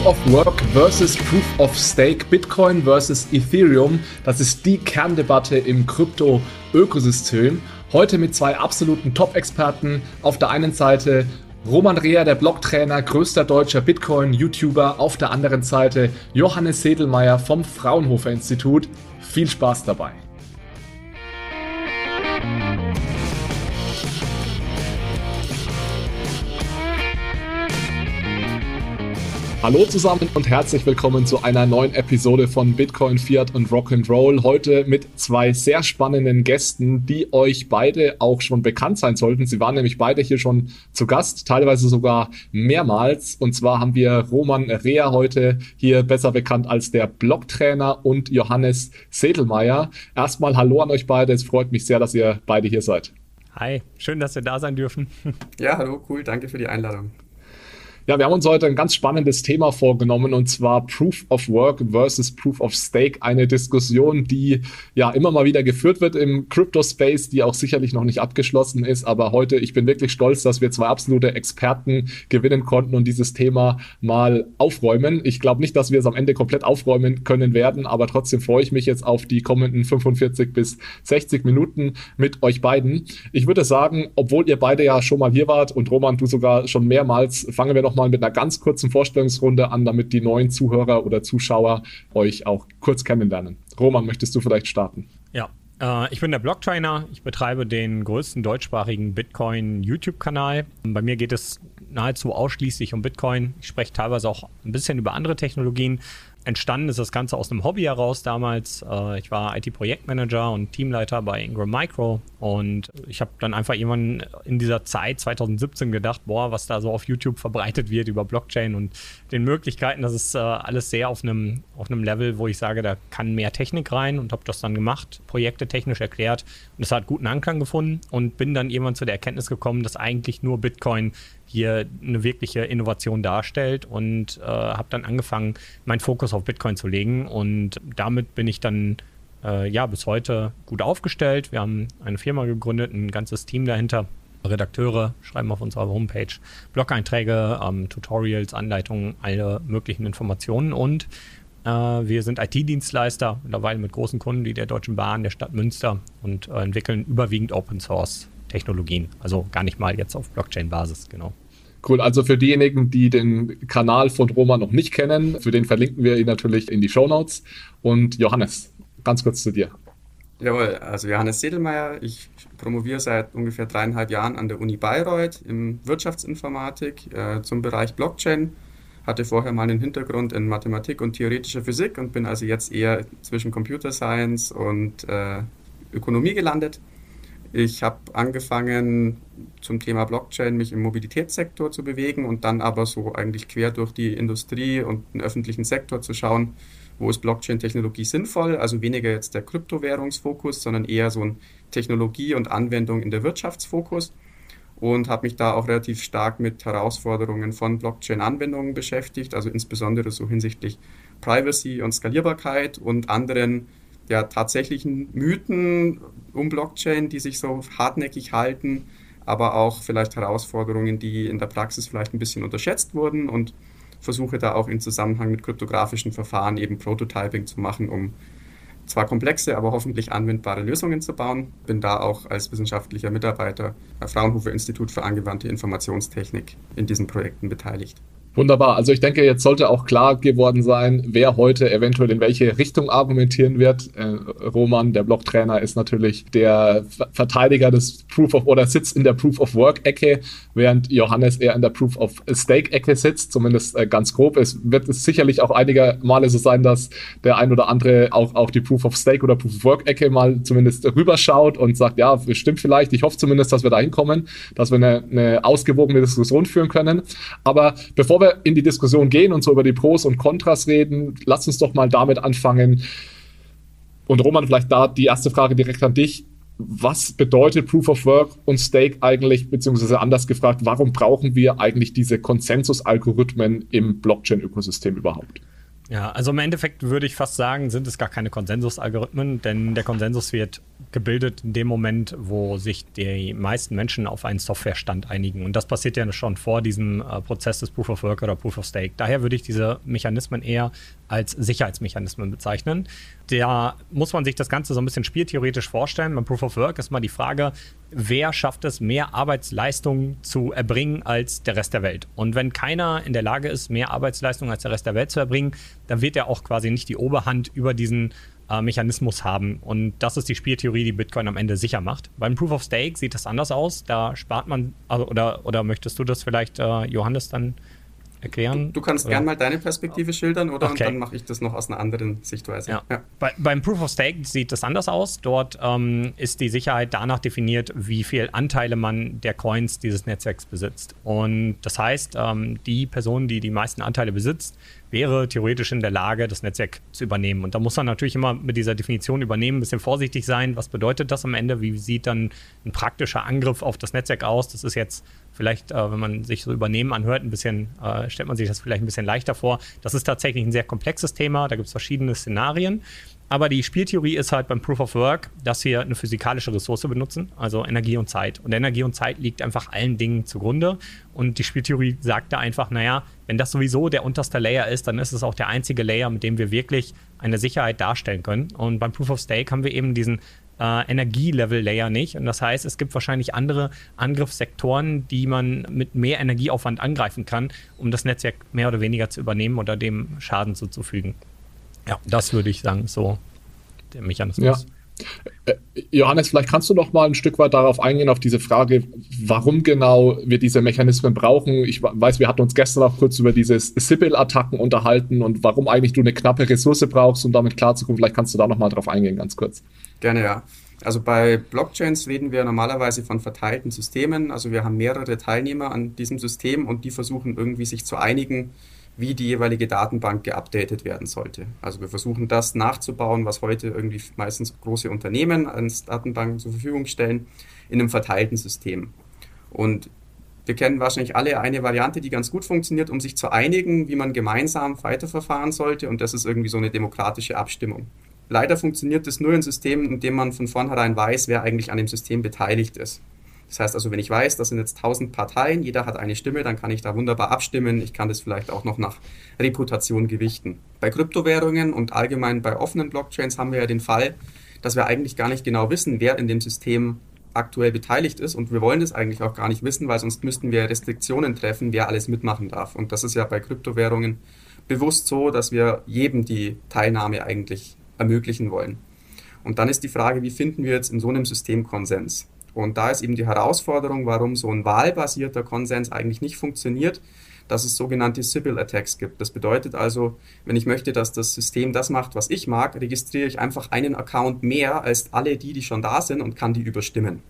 Proof of Work versus Proof of Stake, Bitcoin versus Ethereum. Das ist die Kerndebatte im Krypto-Ökosystem. Heute mit zwei absoluten Top-Experten. Auf der einen Seite Roman Reher, der Blogtrainer, größter deutscher Bitcoin-YouTuber. Auf der anderen Seite Johannes Sedelmeier vom Fraunhofer Institut. Viel Spaß dabei. Hallo zusammen und herzlich willkommen zu einer neuen Episode von Bitcoin, Fiat und Rock'n'Roll. Heute mit zwei sehr spannenden Gästen, die euch beide auch schon bekannt sein sollten. Sie waren nämlich beide hier schon zu Gast, teilweise sogar mehrmals. Und zwar haben wir Roman Rea heute hier besser bekannt als der Blogtrainer und Johannes Sedelmeier. Erstmal Hallo an euch beide. Es freut mich sehr, dass ihr beide hier seid. Hi, schön, dass wir da sein dürfen. Ja, hallo, cool, danke für die Einladung. Ja, wir haben uns heute ein ganz spannendes Thema vorgenommen und zwar Proof of Work versus Proof of Stake. Eine Diskussion, die ja immer mal wieder geführt wird im Crypto Space, die auch sicherlich noch nicht abgeschlossen ist. Aber heute, ich bin wirklich stolz, dass wir zwei absolute Experten gewinnen konnten und dieses Thema mal aufräumen. Ich glaube nicht, dass wir es am Ende komplett aufräumen können werden, aber trotzdem freue ich mich jetzt auf die kommenden 45 bis 60 Minuten mit euch beiden. Ich würde sagen, obwohl ihr beide ja schon mal hier wart und Roman, du sogar schon mehrmals, fangen wir noch mit einer ganz kurzen Vorstellungsrunde an, damit die neuen Zuhörer oder Zuschauer euch auch kurz kennenlernen. Roman, möchtest du vielleicht starten? Ja, äh, ich bin der Blogtrainer. Ich betreibe den größten deutschsprachigen Bitcoin-YouTube-Kanal. Bei mir geht es nahezu ausschließlich um Bitcoin. Ich spreche teilweise auch ein bisschen über andere Technologien, entstanden ist das Ganze aus einem Hobby heraus damals. Äh, ich war IT-Projektmanager und Teamleiter bei Ingram Micro und ich habe dann einfach irgendwann in dieser Zeit 2017 gedacht, boah, was da so auf YouTube verbreitet wird über Blockchain und den Möglichkeiten, das ist äh, alles sehr auf einem auf Level, wo ich sage, da kann mehr Technik rein und habe das dann gemacht, Projekte technisch erklärt und es hat guten Anklang gefunden und bin dann irgendwann zu der Erkenntnis gekommen, dass eigentlich nur Bitcoin hier eine wirkliche Innovation darstellt und äh, habe dann angefangen, meinen Fokus auf Bitcoin zu legen und damit bin ich dann äh, ja bis heute gut aufgestellt. Wir haben eine Firma gegründet, ein ganzes Team dahinter. Redakteure schreiben auf unserer Homepage Blog-Einträge, ähm, Tutorials, Anleitungen, alle möglichen Informationen und äh, wir sind IT-Dienstleister, mittlerweile mit großen Kunden wie der Deutschen Bahn, der Stadt Münster und äh, entwickeln überwiegend Open Source Technologien. Also gar nicht mal jetzt auf Blockchain-Basis, genau. Cool, also für diejenigen, die den Kanal von Roma noch nicht kennen, für den verlinken wir ihn natürlich in die Show Notes. Und Johannes, ganz kurz zu dir. Jawohl, also Johannes Sedelmeier, ich promoviere seit ungefähr dreieinhalb Jahren an der Uni Bayreuth in Wirtschaftsinformatik äh, zum Bereich Blockchain. Hatte vorher mal einen Hintergrund in Mathematik und theoretischer Physik und bin also jetzt eher zwischen Computer Science und äh, Ökonomie gelandet ich habe angefangen zum Thema Blockchain mich im Mobilitätssektor zu bewegen und dann aber so eigentlich quer durch die Industrie und den öffentlichen Sektor zu schauen, wo ist Blockchain-Technologie sinnvoll. Also weniger jetzt der Kryptowährungsfokus, sondern eher so ein Technologie und Anwendung in der Wirtschaftsfokus und habe mich da auch relativ stark mit Herausforderungen von Blockchain-Anwendungen beschäftigt, also insbesondere so hinsichtlich Privacy und Skalierbarkeit und anderen ja, tatsächlichen Mythen um Blockchain, die sich so hartnäckig halten, aber auch vielleicht Herausforderungen, die in der Praxis vielleicht ein bisschen unterschätzt wurden und versuche da auch im Zusammenhang mit kryptografischen Verfahren eben Prototyping zu machen, um zwar komplexe, aber hoffentlich anwendbare Lösungen zu bauen. Bin da auch als wissenschaftlicher Mitarbeiter am Fraunhofer Institut für angewandte Informationstechnik in diesen Projekten beteiligt. Wunderbar. Also ich denke, jetzt sollte auch klar geworden sein, wer heute eventuell in welche Richtung argumentieren wird. Äh, Roman, der Blogtrainer, ist natürlich der Verteidiger des Proof of oder sitzt in der Proof of Work Ecke, während Johannes eher in der Proof of Stake Ecke sitzt, zumindest äh, ganz grob. Es wird es sicherlich auch einige Male so sein, dass der ein oder andere auch, auch die Proof of Stake oder Proof of Work Ecke mal zumindest rüberschaut und sagt, ja, stimmt vielleicht. Ich hoffe zumindest, dass wir da hinkommen, dass wir eine, eine ausgewogene Diskussion führen können. Aber bevor wir in die Diskussion gehen und so über die Pros und Kontras reden, lass uns doch mal damit anfangen. Und Roman, vielleicht da die erste Frage direkt an dich. Was bedeutet Proof of Work und Stake eigentlich, beziehungsweise anders gefragt, warum brauchen wir eigentlich diese Konsensusalgorithmen im Blockchain-Ökosystem überhaupt? Ja, also im Endeffekt würde ich fast sagen, sind es gar keine Konsensusalgorithmen, denn der Konsensus wird gebildet in dem Moment, wo sich die meisten Menschen auf einen Softwarestand einigen. Und das passiert ja schon vor diesem äh, Prozess des Proof of Work oder Proof of Stake. Daher würde ich diese Mechanismen eher als Sicherheitsmechanismen bezeichnen. Da muss man sich das Ganze so ein bisschen spieltheoretisch vorstellen. Beim Proof of Work ist mal die Frage, wer schafft es, mehr Arbeitsleistung zu erbringen als der Rest der Welt. Und wenn keiner in der Lage ist, mehr Arbeitsleistung als der Rest der Welt zu erbringen, dann wird er auch quasi nicht die Oberhand über diesen äh, Mechanismus haben. Und das ist die Spieltheorie, die Bitcoin am Ende sicher macht. Beim Proof of Stake sieht das anders aus. Da spart man, also, oder, oder möchtest du das vielleicht, äh, Johannes, dann erklären? Du, du kannst gerne mal deine Perspektive schildern oder okay. und dann mache ich das noch aus einer anderen Sichtweise. Ja. Ja. Bei, beim Proof of Stake sieht das anders aus. Dort ähm, ist die Sicherheit danach definiert, wie viel Anteile man der Coins dieses Netzwerks besitzt. Und das heißt, ähm, die Person, die die meisten Anteile besitzt, wäre theoretisch in der Lage, das Netzwerk zu übernehmen. Und da muss man natürlich immer mit dieser Definition übernehmen, ein bisschen vorsichtig sein. Was bedeutet das am Ende? Wie sieht dann ein praktischer Angriff auf das Netzwerk aus? Das ist jetzt vielleicht, äh, wenn man sich so übernehmen anhört, ein bisschen, äh, stellt man sich das vielleicht ein bisschen leichter vor. Das ist tatsächlich ein sehr komplexes Thema, da gibt es verschiedene Szenarien. Aber die Spieltheorie ist halt beim Proof of Work, dass wir eine physikalische Ressource benutzen, also Energie und Zeit. Und Energie und Zeit liegt einfach allen Dingen zugrunde. Und die Spieltheorie sagt da einfach, naja, wenn das sowieso der unterste Layer ist, dann ist es auch der einzige Layer, mit dem wir wirklich eine Sicherheit darstellen können. Und beim Proof of Stake haben wir eben diesen äh, Energielevel-Layer nicht. Und das heißt, es gibt wahrscheinlich andere Angriffssektoren, die man mit mehr Energieaufwand angreifen kann, um das Netzwerk mehr oder weniger zu übernehmen oder dem Schaden zuzufügen. Ja, das würde ich sagen, so der Mechanismus. Ja. Äh, Johannes, vielleicht kannst du noch mal ein Stück weit darauf eingehen, auf diese Frage, warum genau wir diese Mechanismen brauchen. Ich weiß, wir hatten uns gestern auch kurz über diese Sibyl-Attacken unterhalten und warum eigentlich du eine knappe Ressource brauchst, um damit klarzukommen. Vielleicht kannst du da noch mal drauf eingehen, ganz kurz. Gerne, ja. Also bei Blockchains reden wir normalerweise von verteilten Systemen. Also wir haben mehrere Teilnehmer an diesem System und die versuchen irgendwie sich zu einigen, wie die jeweilige Datenbank geupdatet werden sollte. Also wir versuchen das nachzubauen, was heute irgendwie meistens große Unternehmen als Datenbanken zur Verfügung stellen, in einem verteilten System. Und wir kennen wahrscheinlich alle eine Variante, die ganz gut funktioniert, um sich zu einigen, wie man gemeinsam weiterverfahren sollte. Und das ist irgendwie so eine demokratische Abstimmung. Leider funktioniert das nur in Systemen, in dem man von vornherein weiß, wer eigentlich an dem System beteiligt ist. Das heißt also, wenn ich weiß, das sind jetzt 1000 Parteien, jeder hat eine Stimme, dann kann ich da wunderbar abstimmen. Ich kann das vielleicht auch noch nach Reputation gewichten. Bei Kryptowährungen und allgemein bei offenen Blockchains haben wir ja den Fall, dass wir eigentlich gar nicht genau wissen, wer in dem System aktuell beteiligt ist und wir wollen das eigentlich auch gar nicht wissen, weil sonst müssten wir Restriktionen treffen, wer alles mitmachen darf. Und das ist ja bei Kryptowährungen bewusst so, dass wir jedem die Teilnahme eigentlich ermöglichen wollen. Und dann ist die Frage, wie finden wir jetzt in so einem System Konsens? Und da ist eben die Herausforderung, warum so ein wahlbasierter Konsens eigentlich nicht funktioniert, dass es sogenannte Sybil Attacks gibt. Das bedeutet also, wenn ich möchte, dass das System das macht, was ich mag, registriere ich einfach einen Account mehr als alle die, die schon da sind und kann die überstimmen.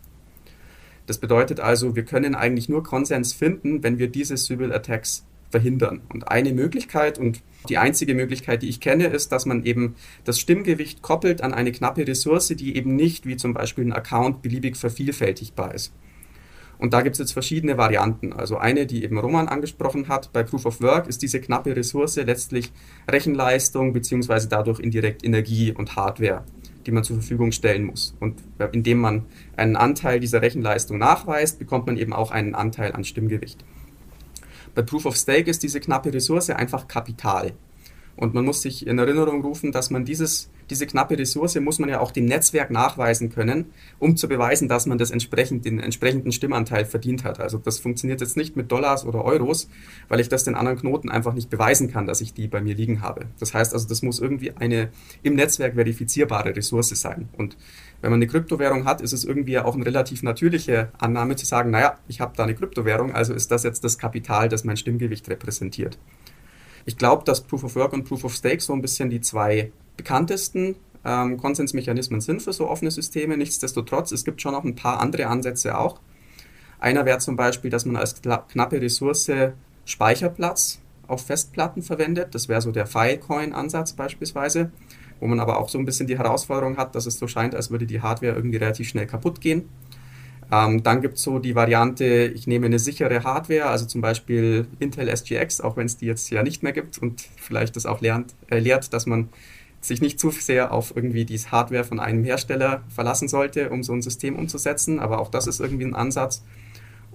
Das bedeutet also, wir können eigentlich nur Konsens finden, wenn wir diese Sybil Attacks verhindern. Und eine Möglichkeit und die einzige Möglichkeit, die ich kenne, ist, dass man eben das Stimmgewicht koppelt an eine knappe Ressource, die eben nicht wie zum Beispiel ein Account beliebig vervielfältigbar ist. Und da gibt es jetzt verschiedene Varianten. Also eine, die eben Roman angesprochen hat, bei Proof of Work ist diese knappe Ressource letztlich Rechenleistung beziehungsweise dadurch indirekt Energie und Hardware, die man zur Verfügung stellen muss. Und indem man einen Anteil dieser Rechenleistung nachweist, bekommt man eben auch einen Anteil an Stimmgewicht. Bei Proof of Stake ist diese knappe Ressource einfach Kapital. Und man muss sich in Erinnerung rufen, dass man dieses, diese knappe Ressource muss man ja auch dem Netzwerk nachweisen können, um zu beweisen, dass man das entsprechend, den entsprechenden Stimmanteil verdient hat. Also das funktioniert jetzt nicht mit Dollars oder Euros, weil ich das den anderen Knoten einfach nicht beweisen kann, dass ich die bei mir liegen habe. Das heißt also, das muss irgendwie eine im Netzwerk verifizierbare Ressource sein. Und wenn man eine Kryptowährung hat, ist es irgendwie auch eine relativ natürliche Annahme zu sagen, naja, ich habe da eine Kryptowährung, also ist das jetzt das Kapital, das mein Stimmgewicht repräsentiert. Ich glaube, dass Proof of Work und Proof of Stake so ein bisschen die zwei bekanntesten ähm, Konsensmechanismen sind für so offene Systeme. Nichtsdestotrotz, es gibt schon noch ein paar andere Ansätze auch. Einer wäre zum Beispiel, dass man als knappe Ressource Speicherplatz auf Festplatten verwendet. Das wäre so der Filecoin-Ansatz beispielsweise, wo man aber auch so ein bisschen die Herausforderung hat, dass es so scheint, als würde die Hardware irgendwie relativ schnell kaputt gehen. Ähm, dann gibt es so die Variante, ich nehme eine sichere Hardware, also zum Beispiel Intel SGX, auch wenn es die jetzt ja nicht mehr gibt und vielleicht das auch lernt, äh, lehrt, dass man sich nicht zu sehr auf irgendwie die Hardware von einem Hersteller verlassen sollte, um so ein System umzusetzen. Aber auch das ist irgendwie ein Ansatz.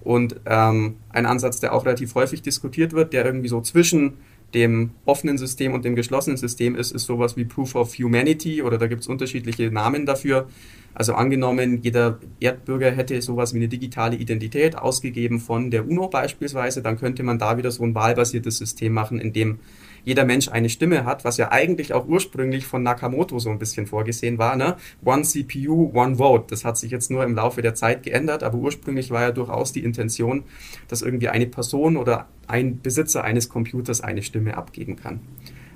Und ähm, ein Ansatz, der auch relativ häufig diskutiert wird, der irgendwie so zwischen dem offenen System und dem geschlossenen System ist, ist sowas wie Proof of Humanity oder da gibt es unterschiedliche Namen dafür. Also angenommen, jeder Erdbürger hätte sowas wie eine digitale Identität ausgegeben von der UNO beispielsweise, dann könnte man da wieder so ein wahlbasiertes System machen, in dem jeder Mensch eine Stimme hat, was ja eigentlich auch ursprünglich von Nakamoto so ein bisschen vorgesehen war. Ne? One CPU, one vote. Das hat sich jetzt nur im Laufe der Zeit geändert, aber ursprünglich war ja durchaus die Intention, dass irgendwie eine Person oder ein Besitzer eines Computers eine Stimme abgeben kann.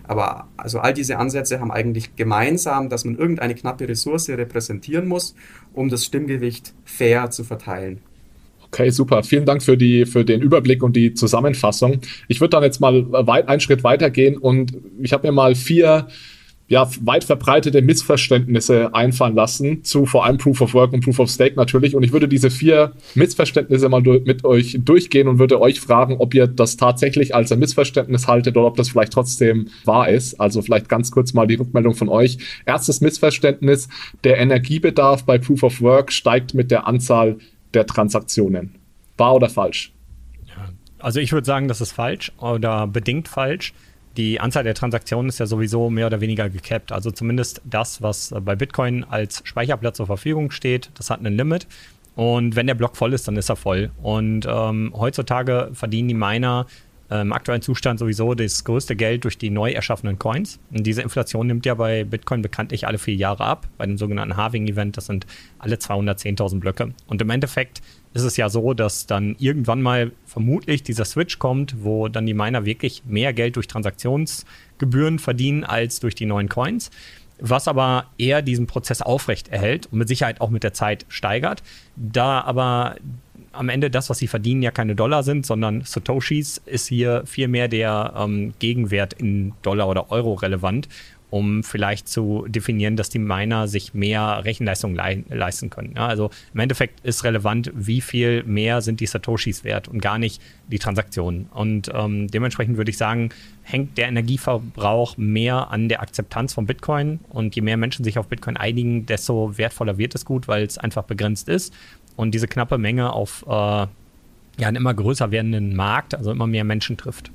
Aber also all diese Ansätze haben eigentlich gemeinsam, dass man irgendeine knappe Ressource repräsentieren muss, um das Stimmgewicht fair zu verteilen. Okay, super. Vielen Dank für, die, für den Überblick und die Zusammenfassung. Ich würde dann jetzt mal weit, einen Schritt weitergehen und ich habe mir mal vier ja, weit verbreitete Missverständnisse einfallen lassen zu vor allem Proof of Work und Proof of Stake natürlich. Und ich würde diese vier Missverständnisse mal mit euch durchgehen und würde euch fragen, ob ihr das tatsächlich als ein Missverständnis haltet oder ob das vielleicht trotzdem wahr ist. Also vielleicht ganz kurz mal die Rückmeldung von euch. Erstes Missverständnis, der Energiebedarf bei Proof of Work steigt mit der Anzahl der Transaktionen. Wahr oder falsch? Also ich würde sagen, das ist falsch oder bedingt falsch. Die Anzahl der Transaktionen ist ja sowieso mehr oder weniger gecapped. Also zumindest das, was bei Bitcoin als Speicherplatz zur Verfügung steht, das hat ein Limit. Und wenn der Block voll ist, dann ist er voll. Und ähm, heutzutage verdienen die Miner im aktuellen Zustand sowieso das größte Geld durch die neu erschaffenen Coins. Und diese Inflation nimmt ja bei Bitcoin bekanntlich alle vier Jahre ab. Bei dem sogenannten Halving-Event, das sind alle 210.000 Blöcke. Und im Endeffekt ist es ja so, dass dann irgendwann mal vermutlich dieser Switch kommt, wo dann die Miner wirklich mehr Geld durch Transaktionsgebühren verdienen als durch die neuen Coins. Was aber eher diesen Prozess aufrecht erhält und mit Sicherheit auch mit der Zeit steigert. Da aber am Ende das, was sie verdienen, ja keine Dollar sind, sondern Satoshis, ist hier vielmehr der ähm, Gegenwert in Dollar oder Euro relevant um vielleicht zu definieren, dass die Miner sich mehr Rechenleistung le leisten können. Ja, also im Endeffekt ist relevant, wie viel mehr sind die Satoshis wert und gar nicht die Transaktionen. Und ähm, dementsprechend würde ich sagen, hängt der Energieverbrauch mehr an der Akzeptanz von Bitcoin. Und je mehr Menschen sich auf Bitcoin einigen, desto wertvoller wird es gut, weil es einfach begrenzt ist. Und diese knappe Menge auf äh, ja, einen immer größer werdenden Markt, also immer mehr Menschen trifft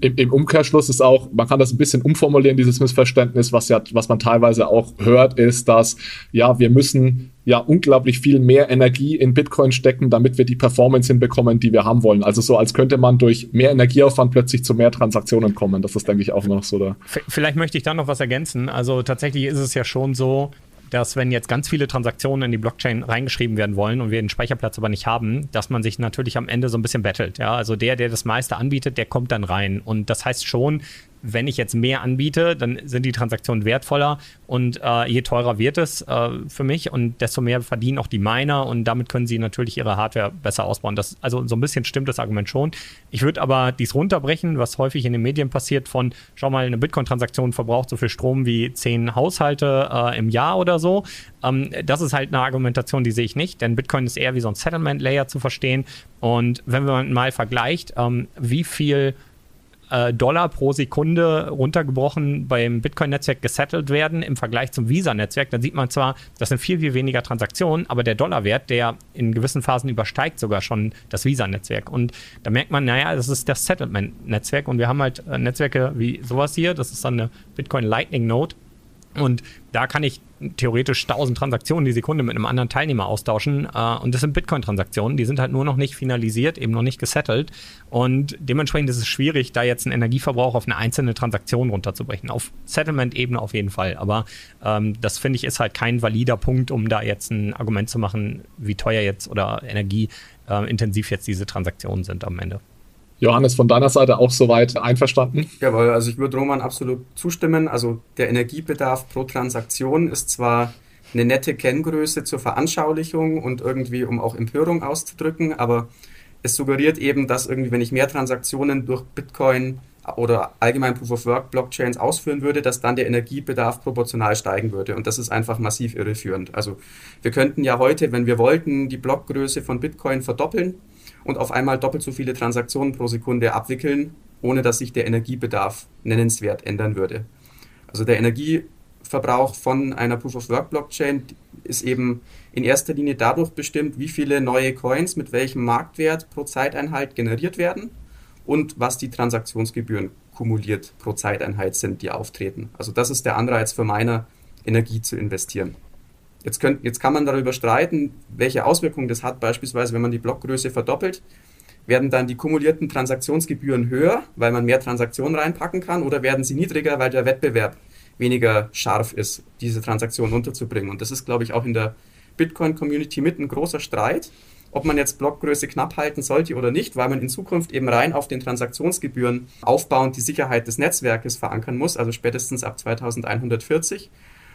im, im, Umkehrschluss ist auch, man kann das ein bisschen umformulieren, dieses Missverständnis, was ja, was man teilweise auch hört, ist, dass ja, wir müssen ja unglaublich viel mehr Energie in Bitcoin stecken, damit wir die Performance hinbekommen, die wir haben wollen. Also so, als könnte man durch mehr Energieaufwand plötzlich zu mehr Transaktionen kommen. Das ist, denke ich, auch noch so. Da. Vielleicht möchte ich da noch was ergänzen. Also tatsächlich ist es ja schon so, dass wenn jetzt ganz viele Transaktionen in die Blockchain reingeschrieben werden wollen und wir den Speicherplatz aber nicht haben, dass man sich natürlich am Ende so ein bisschen bettelt. Ja? Also der, der das meiste anbietet, der kommt dann rein. Und das heißt schon, wenn ich jetzt mehr anbiete, dann sind die Transaktionen wertvoller und äh, je teurer wird es äh, für mich und desto mehr verdienen auch die Miner und damit können sie natürlich ihre Hardware besser ausbauen. Das, also so ein bisschen stimmt das Argument schon. Ich würde aber dies runterbrechen, was häufig in den Medien passiert von, schau mal, eine Bitcoin-Transaktion verbraucht so viel Strom wie zehn Haushalte äh, im Jahr oder so. Ähm, das ist halt eine Argumentation, die sehe ich nicht, denn Bitcoin ist eher wie so ein Settlement-Layer zu verstehen und wenn man mal vergleicht, ähm, wie viel äh, Dollar pro Sekunde runtergebrochen beim Bitcoin-Netzwerk gesettelt werden im Vergleich zum Visa-Netzwerk, dann sieht man zwar, das sind viel, viel weniger Transaktionen, aber der Dollarwert, der in gewissen Phasen übersteigt sogar schon das Visa-Netzwerk. Und da merkt man, naja, das ist das Settlement-Netzwerk und wir haben halt äh, Netzwerke wie sowas hier, das ist dann eine Bitcoin Lightning Node und da kann ich theoretisch 1000 Transaktionen die Sekunde mit einem anderen Teilnehmer austauschen. Äh, und das sind Bitcoin-Transaktionen, die sind halt nur noch nicht finalisiert, eben noch nicht gesettelt. Und dementsprechend ist es schwierig, da jetzt einen Energieverbrauch auf eine einzelne Transaktion runterzubrechen. Auf Settlement-Ebene auf jeden Fall. Aber ähm, das finde ich ist halt kein valider Punkt, um da jetzt ein Argument zu machen, wie teuer jetzt oder energieintensiv jetzt diese Transaktionen sind am Ende. Johannes, von deiner Seite auch soweit einverstanden? Jawohl, also ich würde Roman absolut zustimmen. Also der Energiebedarf pro Transaktion ist zwar eine nette Kenngröße zur Veranschaulichung und irgendwie, um auch Empörung auszudrücken, aber es suggeriert eben, dass irgendwie, wenn ich mehr Transaktionen durch Bitcoin oder allgemein Proof of Work Blockchains ausführen würde, dass dann der Energiebedarf proportional steigen würde. Und das ist einfach massiv irreführend. Also wir könnten ja heute, wenn wir wollten, die Blockgröße von Bitcoin verdoppeln und auf einmal doppelt so viele Transaktionen pro Sekunde abwickeln, ohne dass sich der Energiebedarf nennenswert ändern würde. Also der Energieverbrauch von einer Proof of Work Blockchain ist eben in erster Linie dadurch bestimmt, wie viele neue Coins mit welchem Marktwert pro Zeiteinheit generiert werden und was die Transaktionsgebühren kumuliert pro Zeiteinheit sind, die auftreten. Also das ist der Anreiz für Miner, Energie zu investieren. Jetzt, könnt, jetzt kann man darüber streiten, welche Auswirkungen das hat. Beispielsweise, wenn man die Blockgröße verdoppelt, werden dann die kumulierten Transaktionsgebühren höher, weil man mehr Transaktionen reinpacken kann, oder werden sie niedriger, weil der Wettbewerb weniger scharf ist, diese Transaktionen unterzubringen. Und das ist, glaube ich, auch in der Bitcoin-Community mit ein großer Streit ob man jetzt Blockgröße knapp halten sollte oder nicht, weil man in Zukunft eben rein auf den Transaktionsgebühren aufbauend die Sicherheit des Netzwerkes verankern muss, also spätestens ab 2140.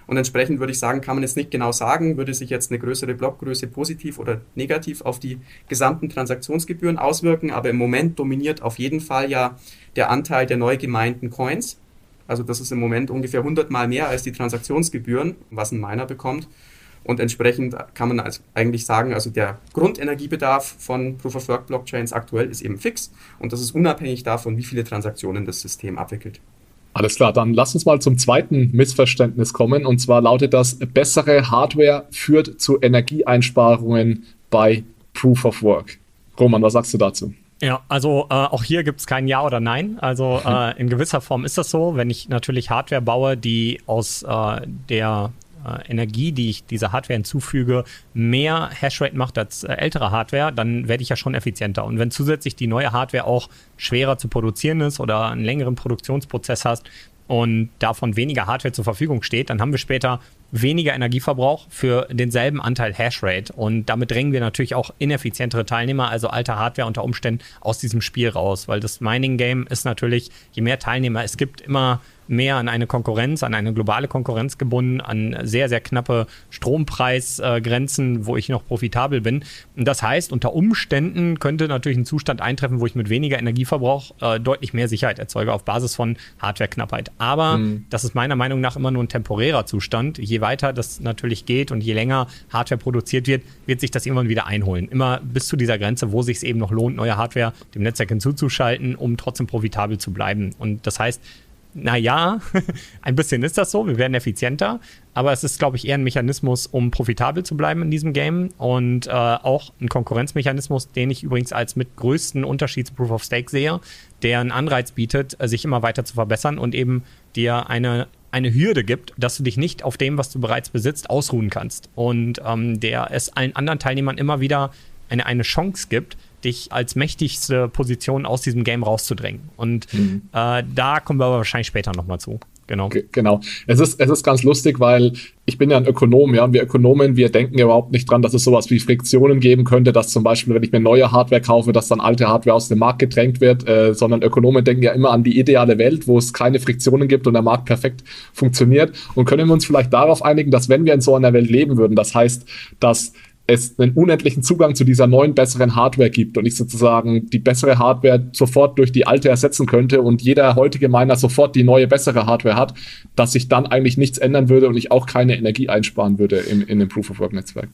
Und entsprechend würde ich sagen, kann man jetzt nicht genau sagen, würde sich jetzt eine größere Blockgröße positiv oder negativ auf die gesamten Transaktionsgebühren auswirken, aber im Moment dominiert auf jeden Fall ja der Anteil der neu gemeinten Coins. Also das ist im Moment ungefähr 100 mal mehr als die Transaktionsgebühren, was ein Miner bekommt. Und entsprechend kann man also eigentlich sagen, also der Grundenergiebedarf von Proof of Work Blockchains aktuell ist eben fix und das ist unabhängig davon, wie viele Transaktionen das System abwickelt. Alles klar, dann lass uns mal zum zweiten Missverständnis kommen. Und zwar lautet das, bessere Hardware führt zu Energieeinsparungen bei Proof of Work. Roman, was sagst du dazu? Ja, also äh, auch hier gibt es kein Ja oder Nein. Also äh, in gewisser Form ist das so. Wenn ich natürlich Hardware baue, die aus äh, der äh, Energie, die ich dieser Hardware hinzufüge, mehr Hashrate macht als äh, ältere Hardware, dann werde ich ja schon effizienter. Und wenn zusätzlich die neue Hardware auch schwerer zu produzieren ist oder einen längeren Produktionsprozess hast, und davon weniger Hardware zur Verfügung steht, dann haben wir später weniger Energieverbrauch für denselben Anteil Hashrate. Und damit drängen wir natürlich auch ineffizientere Teilnehmer, also alte Hardware unter Umständen, aus diesem Spiel raus. Weil das Mining-Game ist natürlich, je mehr Teilnehmer es gibt, immer mehr an eine Konkurrenz, an eine globale Konkurrenz gebunden, an sehr, sehr knappe Strompreisgrenzen, wo ich noch profitabel bin. Und das heißt, unter Umständen könnte natürlich ein Zustand eintreffen, wo ich mit weniger Energieverbrauch äh, deutlich mehr Sicherheit erzeuge auf Basis von Hardwareknappheit. Aber mhm. das ist meiner Meinung nach immer nur ein temporärer Zustand. Je weiter das natürlich geht und je länger Hardware produziert wird, wird sich das irgendwann wieder einholen. Immer bis zu dieser Grenze, wo sich es eben noch lohnt, neue Hardware dem Netzwerk hinzuzuschalten, um trotzdem profitabel zu bleiben. Und das heißt, naja, ein bisschen ist das so, wir werden effizienter, aber es ist, glaube ich, eher ein Mechanismus, um profitabel zu bleiben in diesem Game und äh, auch ein Konkurrenzmechanismus, den ich übrigens als mit größten Unterschied zu Proof of Stake sehe, der einen Anreiz bietet, sich immer weiter zu verbessern und eben dir eine eine Hürde gibt, dass du dich nicht auf dem, was du bereits besitzt, ausruhen kannst. Und ähm, der es allen anderen Teilnehmern immer wieder eine, eine Chance gibt, dich als mächtigste Position aus diesem Game rauszudrängen. Und mhm. äh, da kommen wir aber wahrscheinlich später nochmal zu. Genau. Genau. Es ist, es ist ganz lustig, weil ich bin ja ein Ökonom, ja, und wir Ökonomen, wir denken überhaupt nicht dran, dass es sowas wie Friktionen geben könnte, dass zum Beispiel, wenn ich mir neue Hardware kaufe, dass dann alte Hardware aus dem Markt gedrängt wird, äh, sondern Ökonomen denken ja immer an die ideale Welt, wo es keine Friktionen gibt und der Markt perfekt funktioniert. Und können wir uns vielleicht darauf einigen, dass wenn wir in so einer Welt leben würden, das heißt, dass es einen unendlichen Zugang zu dieser neuen, besseren Hardware gibt und ich sozusagen die bessere Hardware sofort durch die alte ersetzen könnte und jeder heutige Miner sofort die neue, bessere Hardware hat, dass sich dann eigentlich nichts ändern würde und ich auch keine Energie einsparen würde in, in dem Proof-of-Work-Netzwerk.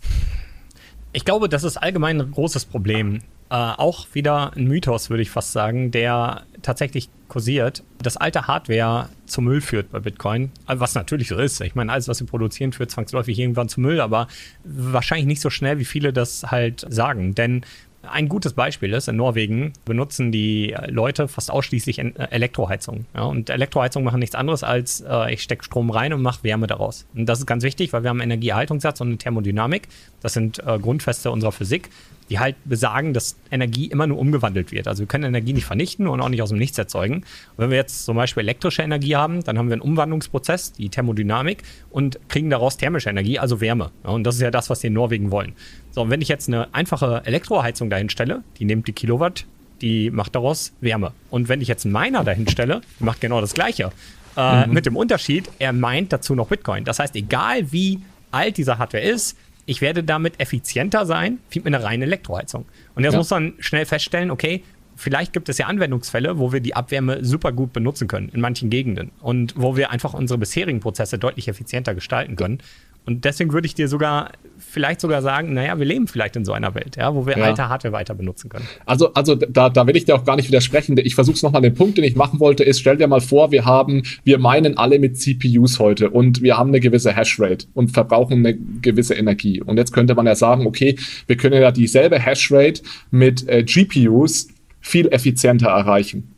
Ich glaube, das ist allgemein ein großes Problem. Äh, auch wieder ein Mythos, würde ich fast sagen, der tatsächlich kursiert, dass alte Hardware zum Müll führt bei Bitcoin. Was natürlich so ist. Ich meine, alles, was wir produzieren, führt zwangsläufig irgendwann zum Müll, aber wahrscheinlich nicht so schnell, wie viele das halt sagen. Denn ein gutes Beispiel ist, in Norwegen benutzen die Leute fast ausschließlich äh, Elektroheizung. Ja, und Elektroheizung machen nichts anderes als, äh, ich stecke Strom rein und mache Wärme daraus. Und das ist ganz wichtig, weil wir haben einen Energieerhaltungssatz und eine Thermodynamik. Das sind äh, Grundfeste unserer Physik die halt besagen, dass Energie immer nur umgewandelt wird. Also wir können Energie nicht vernichten und auch nicht aus dem Nichts erzeugen. Und wenn wir jetzt zum Beispiel elektrische Energie haben, dann haben wir einen Umwandlungsprozess, die Thermodynamik, und kriegen daraus thermische Energie, also Wärme. Ja, und das ist ja das, was die in Norwegen wollen. So, und wenn ich jetzt eine einfache Elektroheizung dahin stelle, die nimmt die Kilowatt, die macht daraus Wärme. Und wenn ich jetzt einen Miner dahin stelle, die macht genau das Gleiche. Äh, mhm. Mit dem Unterschied, er meint dazu noch Bitcoin. Das heißt, egal wie alt dieser Hardware ist, ich werde damit effizienter sein wie mit einer reinen Elektroheizung. Und jetzt ja. muss man schnell feststellen, okay, vielleicht gibt es ja Anwendungsfälle, wo wir die Abwärme super gut benutzen können in manchen Gegenden und wo wir einfach unsere bisherigen Prozesse deutlich effizienter gestalten können. Und deswegen würde ich dir sogar vielleicht sogar sagen, naja, wir leben vielleicht in so einer Welt, ja, wo wir ja. alte Hardware weiter benutzen können. Also, also da, da will ich dir auch gar nicht widersprechen. Ich versuche es nochmal. Den Punkt, den ich machen wollte, ist, stell dir mal vor, wir haben, wir meinen alle mit CPUs heute und wir haben eine gewisse Hashrate und verbrauchen eine gewisse Energie. Und jetzt könnte man ja sagen, okay, wir können ja dieselbe Hashrate mit äh, GPUs viel effizienter erreichen.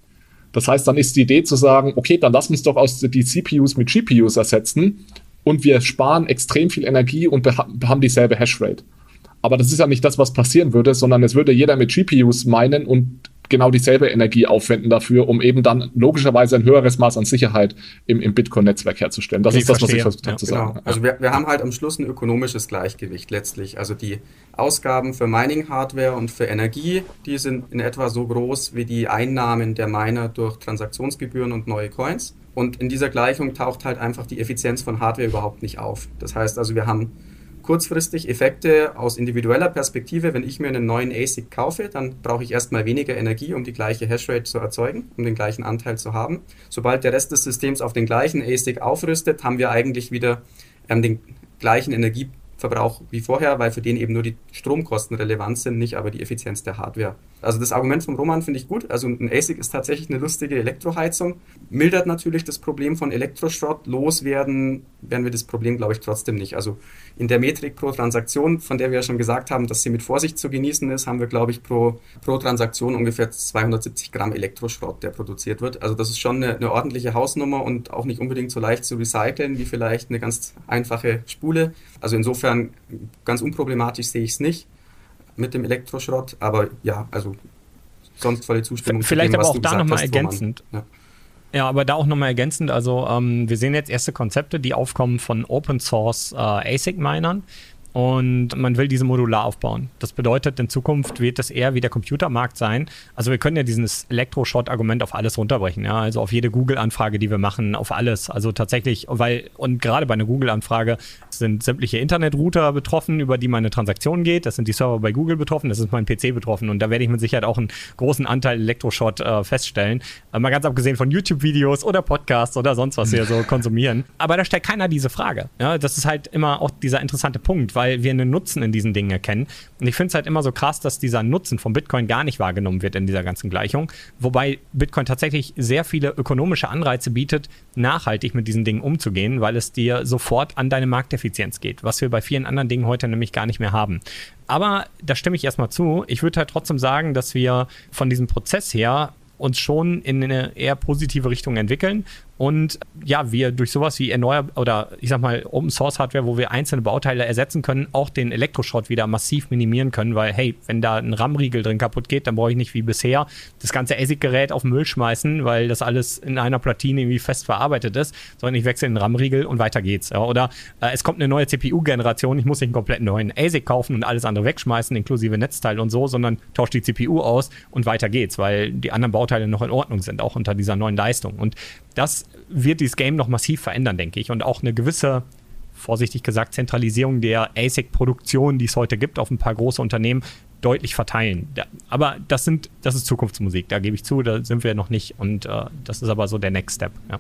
Das heißt, dann ist die Idee zu sagen, okay, dann lass uns doch aus die CPUs mit GPUs ersetzen und wir sparen extrem viel Energie und haben dieselbe Hashrate. Aber das ist ja nicht das, was passieren würde, sondern es würde jeder mit GPUs meinen und genau dieselbe Energie aufwenden dafür, um eben dann logischerweise ein höheres Maß an Sicherheit im, im Bitcoin-Netzwerk herzustellen. Das ich ist das, was ich versucht habe zu genau. sagen. Also wir, wir haben halt am Schluss ein ökonomisches Gleichgewicht letztlich. Also die Ausgaben für Mining-Hardware und für Energie, die sind in etwa so groß wie die Einnahmen der Miner durch Transaktionsgebühren und neue Coins. Und in dieser Gleichung taucht halt einfach die Effizienz von Hardware überhaupt nicht auf. Das heißt also, wir haben kurzfristig Effekte aus individueller Perspektive. Wenn ich mir einen neuen ASIC kaufe, dann brauche ich erstmal weniger Energie, um die gleiche Hashrate zu erzeugen, um den gleichen Anteil zu haben. Sobald der Rest des Systems auf den gleichen ASIC aufrüstet, haben wir eigentlich wieder ähm, den gleichen Energie Verbrauch wie vorher, weil für den eben nur die Stromkosten relevant sind, nicht aber die Effizienz der Hardware. Also das Argument von Roman finde ich gut. Also ein ASIC ist tatsächlich eine lustige Elektroheizung, mildert natürlich das Problem von Elektroschrott. Loswerden werden wir das Problem, glaube ich, trotzdem nicht. Also in der Metrik pro Transaktion, von der wir ja schon gesagt haben, dass sie mit Vorsicht zu genießen ist, haben wir, glaube ich, pro, pro Transaktion ungefähr 270 Gramm Elektroschrott, der produziert wird. Also das ist schon eine, eine ordentliche Hausnummer und auch nicht unbedingt so leicht zu recyceln wie vielleicht eine ganz einfache Spule. Also insofern ganz unproblematisch sehe ich es nicht mit dem Elektroschrott. Aber ja, also sonst volle Zustimmung. Vielleicht dem, aber auch da nochmal ergänzend. Ja. ja. aber da auch nochmal ergänzend. Also ähm, wir sehen jetzt erste Konzepte, die aufkommen von Open Source äh, ASIC-Minern und man will diese modular aufbauen. Das bedeutet, in Zukunft wird das eher wie der Computermarkt sein. Also wir können ja dieses Elektroschrott-Argument auf alles runterbrechen, ja, also auf jede Google-Anfrage, die wir machen, auf alles. Also tatsächlich, weil, und gerade bei einer Google-Anfrage sind sämtliche Internetrouter betroffen, über die meine Transaktion geht. Das sind die Server bei Google betroffen, das ist mein PC betroffen und da werde ich mit Sicherheit auch einen großen Anteil Elektroschrott äh, feststellen. Äh, mal ganz abgesehen von YouTube-Videos oder Podcasts oder sonst was wir so konsumieren. Aber da stellt keiner diese Frage. Ja, das ist halt immer auch dieser interessante Punkt, weil weil wir einen Nutzen in diesen Dingen erkennen. Und ich finde es halt immer so krass, dass dieser Nutzen von Bitcoin gar nicht wahrgenommen wird in dieser ganzen Gleichung. Wobei Bitcoin tatsächlich sehr viele ökonomische Anreize bietet, nachhaltig mit diesen Dingen umzugehen, weil es dir sofort an deine Markteffizienz geht, was wir bei vielen anderen Dingen heute nämlich gar nicht mehr haben. Aber da stimme ich erstmal zu. Ich würde halt trotzdem sagen, dass wir von diesem Prozess her uns schon in eine eher positive Richtung entwickeln und ja, wir durch sowas wie erneuerbare oder ich sag mal Open Source Hardware, wo wir einzelne Bauteile ersetzen können, auch den Elektroschrott wieder massiv minimieren können, weil hey, wenn da ein RAM-Riegel drin kaputt geht, dann brauche ich nicht wie bisher das ganze ASIC-Gerät auf Müll schmeißen, weil das alles in einer Platine irgendwie fest verarbeitet ist, sondern ich wechsle den RAM-Riegel und weiter geht's. Ja. Oder äh, es kommt eine neue CPU-Generation, ich muss nicht einen kompletten neuen ASIC kaufen und alles andere wegschmeißen, inklusive Netzteil und so, sondern tausche die CPU aus und weiter geht's, weil die anderen Bauteile noch in Ordnung sind, auch unter dieser neuen Leistung. Und das wird dieses Game noch massiv verändern, denke ich. Und auch eine gewisse, vorsichtig gesagt, Zentralisierung der ASIC-Produktion, die es heute gibt, auf ein paar große Unternehmen deutlich verteilen. aber das sind, das ist Zukunftsmusik, da gebe ich zu, da sind wir noch nicht. Und äh, das ist aber so der Next Step. Ja.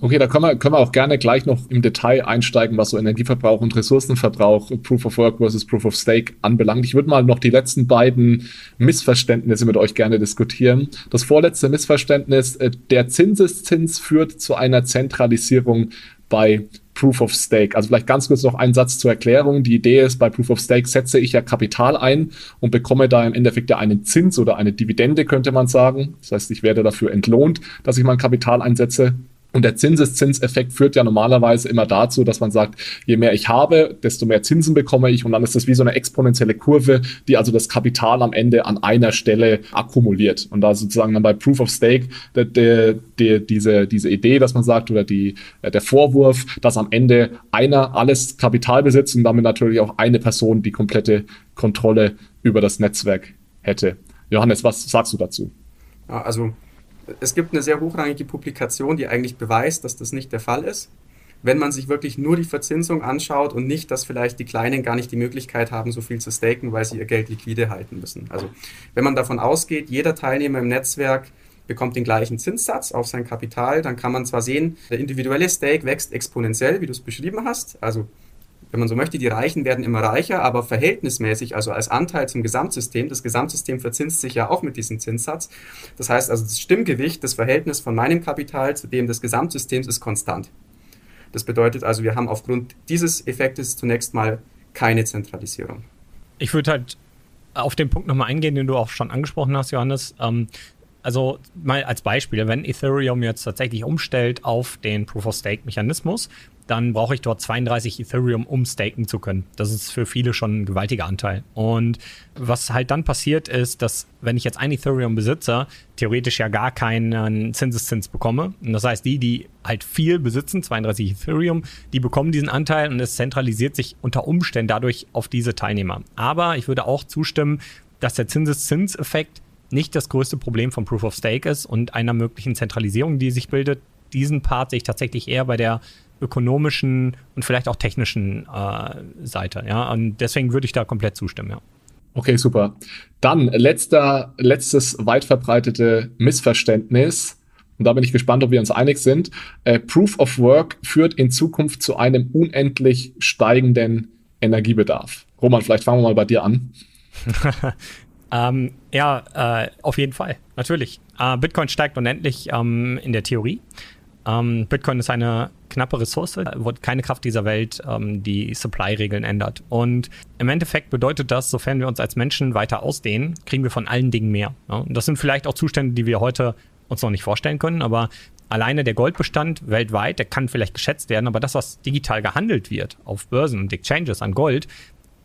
Okay, da können wir, können wir auch gerne gleich noch im Detail einsteigen, was so Energieverbrauch und Ressourcenverbrauch, Proof of Work versus Proof of Stake anbelangt. Ich würde mal noch die letzten beiden Missverständnisse mit euch gerne diskutieren. Das vorletzte Missverständnis, äh, der Zinseszins führt zu einer Zentralisierung bei Proof of Stake. Also vielleicht ganz kurz noch ein Satz zur Erklärung. Die Idee ist, bei Proof of Stake setze ich ja Kapital ein und bekomme da im Endeffekt ja einen Zins oder eine Dividende, könnte man sagen. Das heißt, ich werde dafür entlohnt, dass ich mein Kapital einsetze. Und der Zinseszinseffekt führt ja normalerweise immer dazu, dass man sagt, je mehr ich habe, desto mehr Zinsen bekomme ich. Und dann ist das wie so eine exponentielle Kurve, die also das Kapital am Ende an einer Stelle akkumuliert. Und da sozusagen dann bei Proof of Stake de, de, de, diese, diese Idee, dass man sagt, oder die, äh, der Vorwurf, dass am Ende einer alles Kapital besitzt und damit natürlich auch eine Person die komplette Kontrolle über das Netzwerk hätte. Johannes, was sagst du dazu? Also es gibt eine sehr hochrangige Publikation, die eigentlich beweist, dass das nicht der Fall ist. wenn man sich wirklich nur die Verzinsung anschaut und nicht, dass vielleicht die Kleinen gar nicht die Möglichkeit haben, so viel zu staken, weil sie ihr Geld liquide halten müssen. Also wenn man davon ausgeht, jeder Teilnehmer im Netzwerk bekommt den gleichen Zinssatz auf sein Kapital, dann kann man zwar sehen, der individuelle Stake wächst exponentiell, wie du es beschrieben hast, also wenn man so möchte, die Reichen werden immer reicher, aber verhältnismäßig, also als Anteil zum Gesamtsystem, das Gesamtsystem verzinst sich ja auch mit diesem Zinssatz. Das heißt also, das Stimmgewicht, das Verhältnis von meinem Kapital zu dem des Gesamtsystems ist konstant. Das bedeutet also, wir haben aufgrund dieses Effektes zunächst mal keine Zentralisierung. Ich würde halt auf den Punkt nochmal eingehen, den du auch schon angesprochen hast, Johannes. Ähm, also mal als Beispiel, wenn Ethereum jetzt tatsächlich umstellt auf den Proof-of-Stake-Mechanismus, dann brauche ich dort 32 Ethereum, um staken zu können. Das ist für viele schon ein gewaltiger Anteil. Und was halt dann passiert ist, dass wenn ich jetzt ein Ethereum besitze, theoretisch ja gar keinen Zinseszins bekomme. Und das heißt, die, die halt viel besitzen, 32 Ethereum, die bekommen diesen Anteil und es zentralisiert sich unter Umständen dadurch auf diese Teilnehmer. Aber ich würde auch zustimmen, dass der Zinseszinseffekt nicht das größte Problem von Proof of Stake ist und einer möglichen Zentralisierung, die sich bildet. Diesen Part sehe ich tatsächlich eher bei der ökonomischen und vielleicht auch technischen äh, Seite. Ja? Und deswegen würde ich da komplett zustimmen, ja. Okay, super. Dann letzter, letztes weit verbreitete Missverständnis. Und da bin ich gespannt, ob wir uns einig sind. Äh, Proof of Work führt in Zukunft zu einem unendlich steigenden Energiebedarf. Roman, vielleicht fangen wir mal bei dir an. ähm, ja, äh, auf jeden Fall, natürlich. Äh, Bitcoin steigt unendlich ähm, in der Theorie. Ähm, Bitcoin ist eine knappe Ressource, keine Kraft dieser Welt ähm, die Supply-Regeln ändert. Und im Endeffekt bedeutet das, sofern wir uns als Menschen weiter ausdehnen, kriegen wir von allen Dingen mehr. Ja? Und das sind vielleicht auch Zustände, die wir heute uns noch nicht vorstellen können, aber alleine der Goldbestand weltweit, der kann vielleicht geschätzt werden, aber das, was digital gehandelt wird auf Börsen und Exchanges an Gold,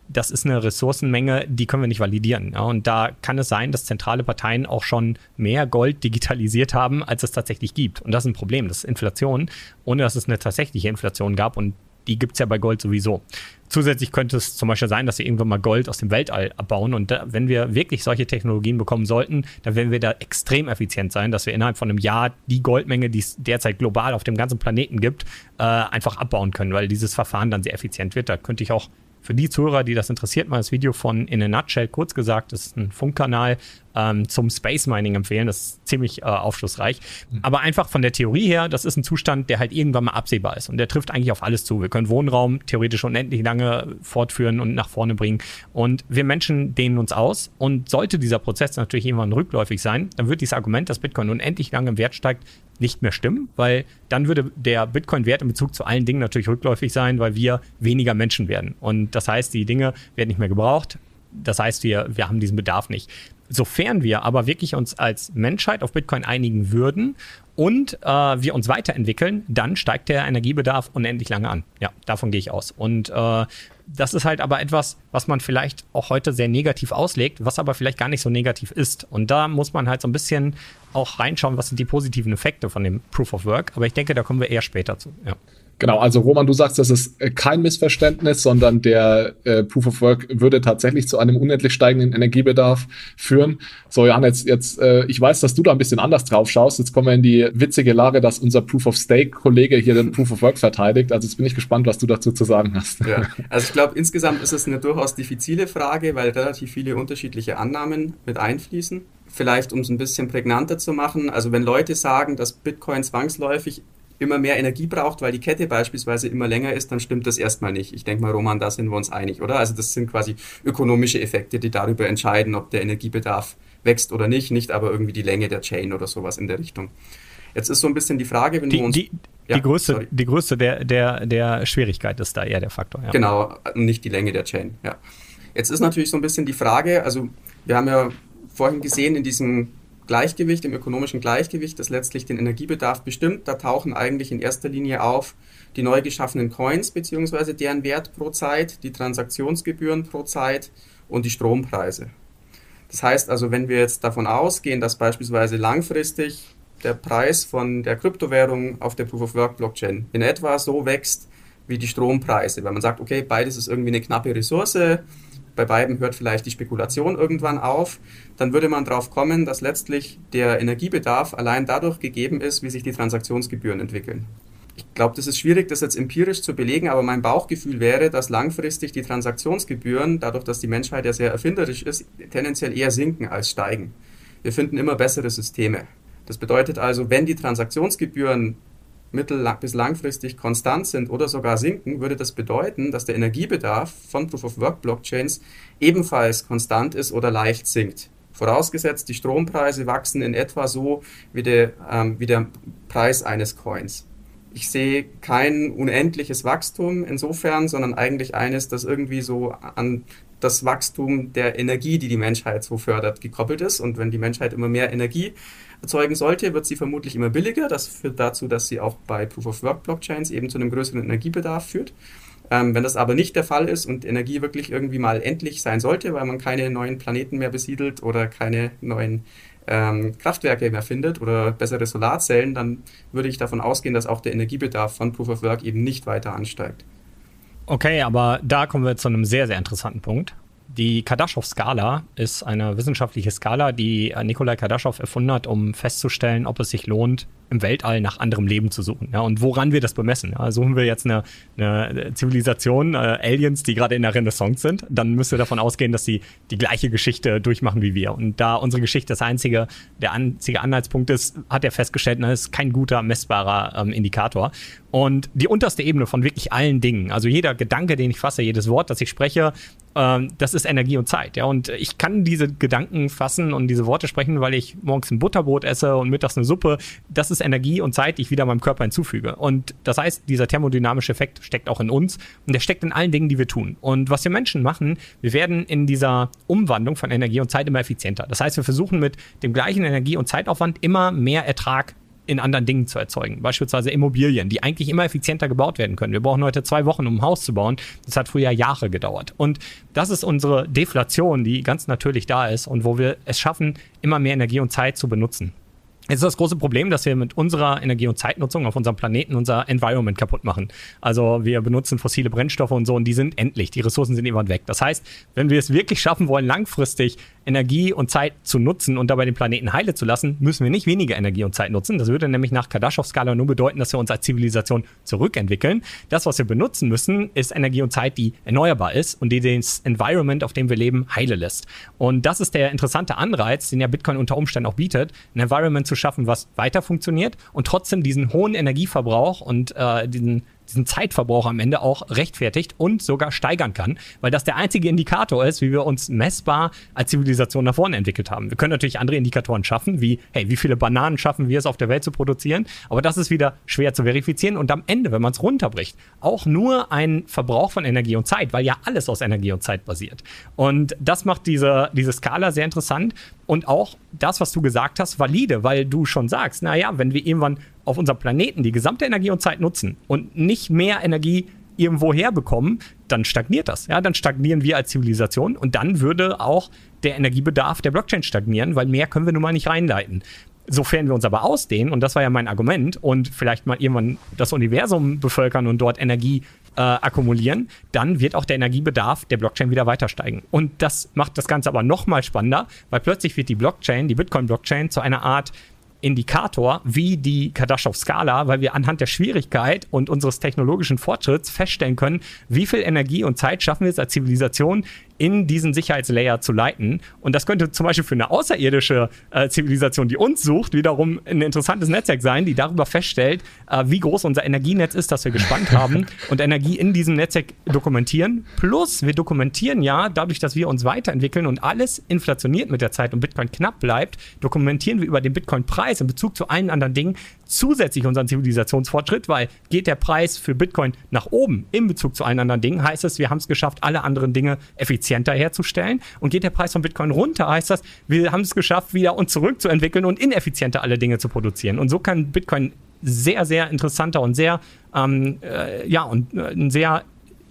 das ist eine Ressourcenmenge, die können wir nicht validieren. Ja? Und da kann es sein, dass zentrale Parteien auch schon mehr Gold digitalisiert haben, als es tatsächlich gibt. Und das ist ein Problem. Das ist Inflation, ohne dass es eine tatsächliche Inflation gab. Und die gibt es ja bei Gold sowieso. Zusätzlich könnte es zum Beispiel sein, dass wir irgendwann mal Gold aus dem Weltall abbauen. Und da, wenn wir wirklich solche Technologien bekommen sollten, dann werden wir da extrem effizient sein, dass wir innerhalb von einem Jahr die Goldmenge, die es derzeit global auf dem ganzen Planeten gibt, äh, einfach abbauen können, weil dieses Verfahren dann sehr effizient wird. Da könnte ich auch für die Zuhörer, die das interessiert, mal das Video von In a Nutshell, kurz gesagt, das ist ein Funkkanal ähm, zum Space Mining empfehlen. Das ist ziemlich äh, aufschlussreich. Mhm. Aber einfach von der Theorie her, das ist ein Zustand, der halt irgendwann mal absehbar ist. Und der trifft eigentlich auf alles zu. Wir können Wohnraum theoretisch unendlich lange fortführen und nach vorne bringen. Und wir Menschen dehnen uns aus. Und sollte dieser Prozess natürlich irgendwann rückläufig sein, dann wird dieses Argument, dass Bitcoin unendlich lange im Wert steigt, nicht mehr stimmen, weil dann würde der Bitcoin-Wert in Bezug zu allen Dingen natürlich rückläufig sein, weil wir weniger Menschen werden. Und das heißt, die Dinge werden nicht mehr gebraucht. Das heißt, wir, wir haben diesen Bedarf nicht. Sofern wir aber wirklich uns als Menschheit auf Bitcoin einigen würden und äh, wir uns weiterentwickeln, dann steigt der Energiebedarf unendlich lange an. Ja, davon gehe ich aus. Und äh, das ist halt aber etwas, was man vielleicht auch heute sehr negativ auslegt, was aber vielleicht gar nicht so negativ ist. Und da muss man halt so ein bisschen auch reinschauen, was sind die positiven Effekte von dem Proof of Work. Aber ich denke, da kommen wir eher später zu. Ja. Genau, also Roman, du sagst, das ist äh, kein Missverständnis, sondern der äh, Proof of Work würde tatsächlich zu einem unendlich steigenden Energiebedarf führen. So, Jan, jetzt, jetzt äh, ich weiß, dass du da ein bisschen anders drauf schaust. Jetzt kommen wir in die witzige Lage, dass unser Proof of Stake-Kollege hier den Proof of Work verteidigt. Also jetzt bin ich gespannt, was du dazu zu sagen hast. Ja, also ich glaube, insgesamt ist es eine durchaus diffizile Frage, weil relativ viele unterschiedliche Annahmen mit einfließen vielleicht um es ein bisschen prägnanter zu machen, also wenn Leute sagen, dass Bitcoin zwangsläufig immer mehr Energie braucht, weil die Kette beispielsweise immer länger ist, dann stimmt das erstmal nicht. Ich denke mal, Roman, da sind wir uns einig, oder? Also das sind quasi ökonomische Effekte, die darüber entscheiden, ob der Energiebedarf wächst oder nicht, nicht aber irgendwie die Länge der Chain oder sowas in der Richtung. Jetzt ist so ein bisschen die Frage, wenn die, wir uns. Die, ja, die Größe, die Größe der, der, der Schwierigkeit ist da eher der Faktor. Ja. Genau, nicht die Länge der Chain, ja. Jetzt ist natürlich so ein bisschen die Frage, also wir haben ja vorhin gesehen in diesem Gleichgewicht, im ökonomischen Gleichgewicht, das letztlich den Energiebedarf bestimmt. Da tauchen eigentlich in erster Linie auf die neu geschaffenen Coins bzw. deren Wert pro Zeit, die Transaktionsgebühren pro Zeit und die Strompreise. Das heißt also, wenn wir jetzt davon ausgehen, dass beispielsweise langfristig der Preis von der Kryptowährung auf der Proof-of-Work-Blockchain in etwa so wächst wie die Strompreise, weil man sagt, okay, beides ist irgendwie eine knappe Ressource, bei beiden hört vielleicht die Spekulation irgendwann auf, dann würde man darauf kommen, dass letztlich der Energiebedarf allein dadurch gegeben ist, wie sich die Transaktionsgebühren entwickeln. Ich glaube, das ist schwierig, das jetzt empirisch zu belegen, aber mein Bauchgefühl wäre, dass langfristig die Transaktionsgebühren, dadurch, dass die Menschheit ja sehr erfinderisch ist, tendenziell eher sinken als steigen. Wir finden immer bessere Systeme. Das bedeutet also, wenn die Transaktionsgebühren mittel- bis langfristig konstant sind oder sogar sinken, würde das bedeuten, dass der Energiebedarf von Proof-of-Work-Blockchains ebenfalls konstant ist oder leicht sinkt. Vorausgesetzt, die Strompreise wachsen in etwa so wie der, ähm, wie der Preis eines Coins. Ich sehe kein unendliches Wachstum insofern, sondern eigentlich eines, das irgendwie so an das Wachstum der Energie, die die Menschheit so fördert, gekoppelt ist. Und wenn die Menschheit immer mehr Energie erzeugen sollte, wird sie vermutlich immer billiger. Das führt dazu, dass sie auch bei Proof-of-Work-Blockchains eben zu einem größeren Energiebedarf führt. Ähm, wenn das aber nicht der Fall ist und Energie wirklich irgendwie mal endlich sein sollte, weil man keine neuen Planeten mehr besiedelt oder keine neuen ähm, Kraftwerke mehr findet oder bessere Solarzellen, dann würde ich davon ausgehen, dass auch der Energiebedarf von Proof of Work eben nicht weiter ansteigt. Okay, aber da kommen wir zu einem sehr, sehr interessanten Punkt. Die Kardaschow-Skala ist eine wissenschaftliche Skala, die Nikolai Kardaschow erfunden hat, um festzustellen, ob es sich lohnt, im Weltall nach anderem Leben zu suchen. Ja, und woran wir das bemessen? Ja, suchen wir jetzt eine, eine Zivilisation, äh, Aliens, die gerade in der Renaissance sind, dann müssen wir davon ausgehen, dass sie die gleiche Geschichte durchmachen wie wir. Und da unsere Geschichte das einzige, der einzige Anhaltspunkt ist, hat er festgestellt, das ist kein guter, messbarer ähm, Indikator. Und die unterste Ebene von wirklich allen Dingen, also jeder Gedanke, den ich fasse, jedes Wort, das ich spreche, das ist Energie und Zeit. Ja, und ich kann diese Gedanken fassen und diese Worte sprechen, weil ich morgens ein Butterbrot esse und mittags eine Suppe. Das ist Energie und Zeit, die ich wieder meinem Körper hinzufüge. Und das heißt, dieser thermodynamische Effekt steckt auch in uns und der steckt in allen Dingen, die wir tun. Und was wir Menschen machen, wir werden in dieser Umwandlung von Energie und Zeit immer effizienter. Das heißt, wir versuchen mit dem gleichen Energie- und Zeitaufwand immer mehr Ertrag in anderen Dingen zu erzeugen. Beispielsweise Immobilien, die eigentlich immer effizienter gebaut werden können. Wir brauchen heute zwei Wochen, um ein Haus zu bauen. Das hat früher Jahre gedauert. Und das ist unsere Deflation, die ganz natürlich da ist und wo wir es schaffen, immer mehr Energie und Zeit zu benutzen. Jetzt ist das große Problem, dass wir mit unserer Energie- und Zeitnutzung auf unserem Planeten unser Environment kaputt machen. Also wir benutzen fossile Brennstoffe und so und die sind endlich. Die Ressourcen sind irgendwann weg. Das heißt, wenn wir es wirklich schaffen wollen, langfristig Energie und Zeit zu nutzen und dabei den Planeten heile zu lassen, müssen wir nicht weniger Energie und Zeit nutzen. Das würde nämlich nach Kardaschow-Skala nur bedeuten, dass wir uns als Zivilisation zurückentwickeln. Das, was wir benutzen müssen, ist Energie und Zeit, die erneuerbar ist und die das Environment, auf dem wir leben, heile lässt. Und das ist der interessante Anreiz, den ja Bitcoin unter Umständen auch bietet, ein Environment zu schaffen, was weiter funktioniert und trotzdem diesen hohen Energieverbrauch und äh, diesen diesen Zeitverbrauch am Ende auch rechtfertigt und sogar steigern kann, weil das der einzige Indikator ist, wie wir uns messbar als Zivilisation nach vorne entwickelt haben. Wir können natürlich andere Indikatoren schaffen, wie, hey, wie viele Bananen schaffen wir es auf der Welt zu produzieren, aber das ist wieder schwer zu verifizieren und am Ende, wenn man es runterbricht, auch nur ein Verbrauch von Energie und Zeit, weil ja alles aus Energie und Zeit basiert. Und das macht diese, diese Skala sehr interessant und auch das, was du gesagt hast, valide, weil du schon sagst, naja, wenn wir irgendwann auf unserem Planeten die gesamte Energie und Zeit nutzen und nicht mehr Energie irgendwo herbekommen, dann stagniert das. Ja, dann stagnieren wir als Zivilisation und dann würde auch der Energiebedarf der Blockchain stagnieren, weil mehr können wir nun mal nicht reinleiten. Sofern wir uns aber ausdehnen, und das war ja mein Argument, und vielleicht mal irgendwann das Universum bevölkern und dort Energie äh, akkumulieren, dann wird auch der Energiebedarf der Blockchain wieder weiter steigen. Und das macht das Ganze aber noch mal spannender, weil plötzlich wird die Blockchain, die Bitcoin-Blockchain, zu einer Art Indikator wie die Kardaschow-Skala, weil wir anhand der Schwierigkeit und unseres technologischen Fortschritts feststellen können, wie viel Energie und Zeit schaffen wir es als Zivilisation, in diesen Sicherheitslayer zu leiten. Und das könnte zum Beispiel für eine außerirdische äh, Zivilisation, die uns sucht, wiederum ein interessantes Netzwerk sein, die darüber feststellt, äh, wie groß unser Energienetz ist, das wir gespannt haben und Energie in diesem Netzwerk dokumentieren. Plus, wir dokumentieren ja, dadurch, dass wir uns weiterentwickeln und alles inflationiert mit der Zeit und Bitcoin knapp bleibt, dokumentieren wir über den Bitcoin-Preis in Bezug zu allen anderen Dingen zusätzlich unseren Zivilisationsfortschritt, weil geht der Preis für Bitcoin nach oben in Bezug zu allen anderen Dingen, heißt es, wir haben es geschafft, alle anderen Dinge effizienter herzustellen. Und geht der Preis von Bitcoin runter, heißt das, wir haben es geschafft, wieder uns zurückzuentwickeln und ineffizienter alle Dinge zu produzieren. Und so kann Bitcoin sehr, sehr interessanter und sehr, ähm, äh, ja, und äh, ein sehr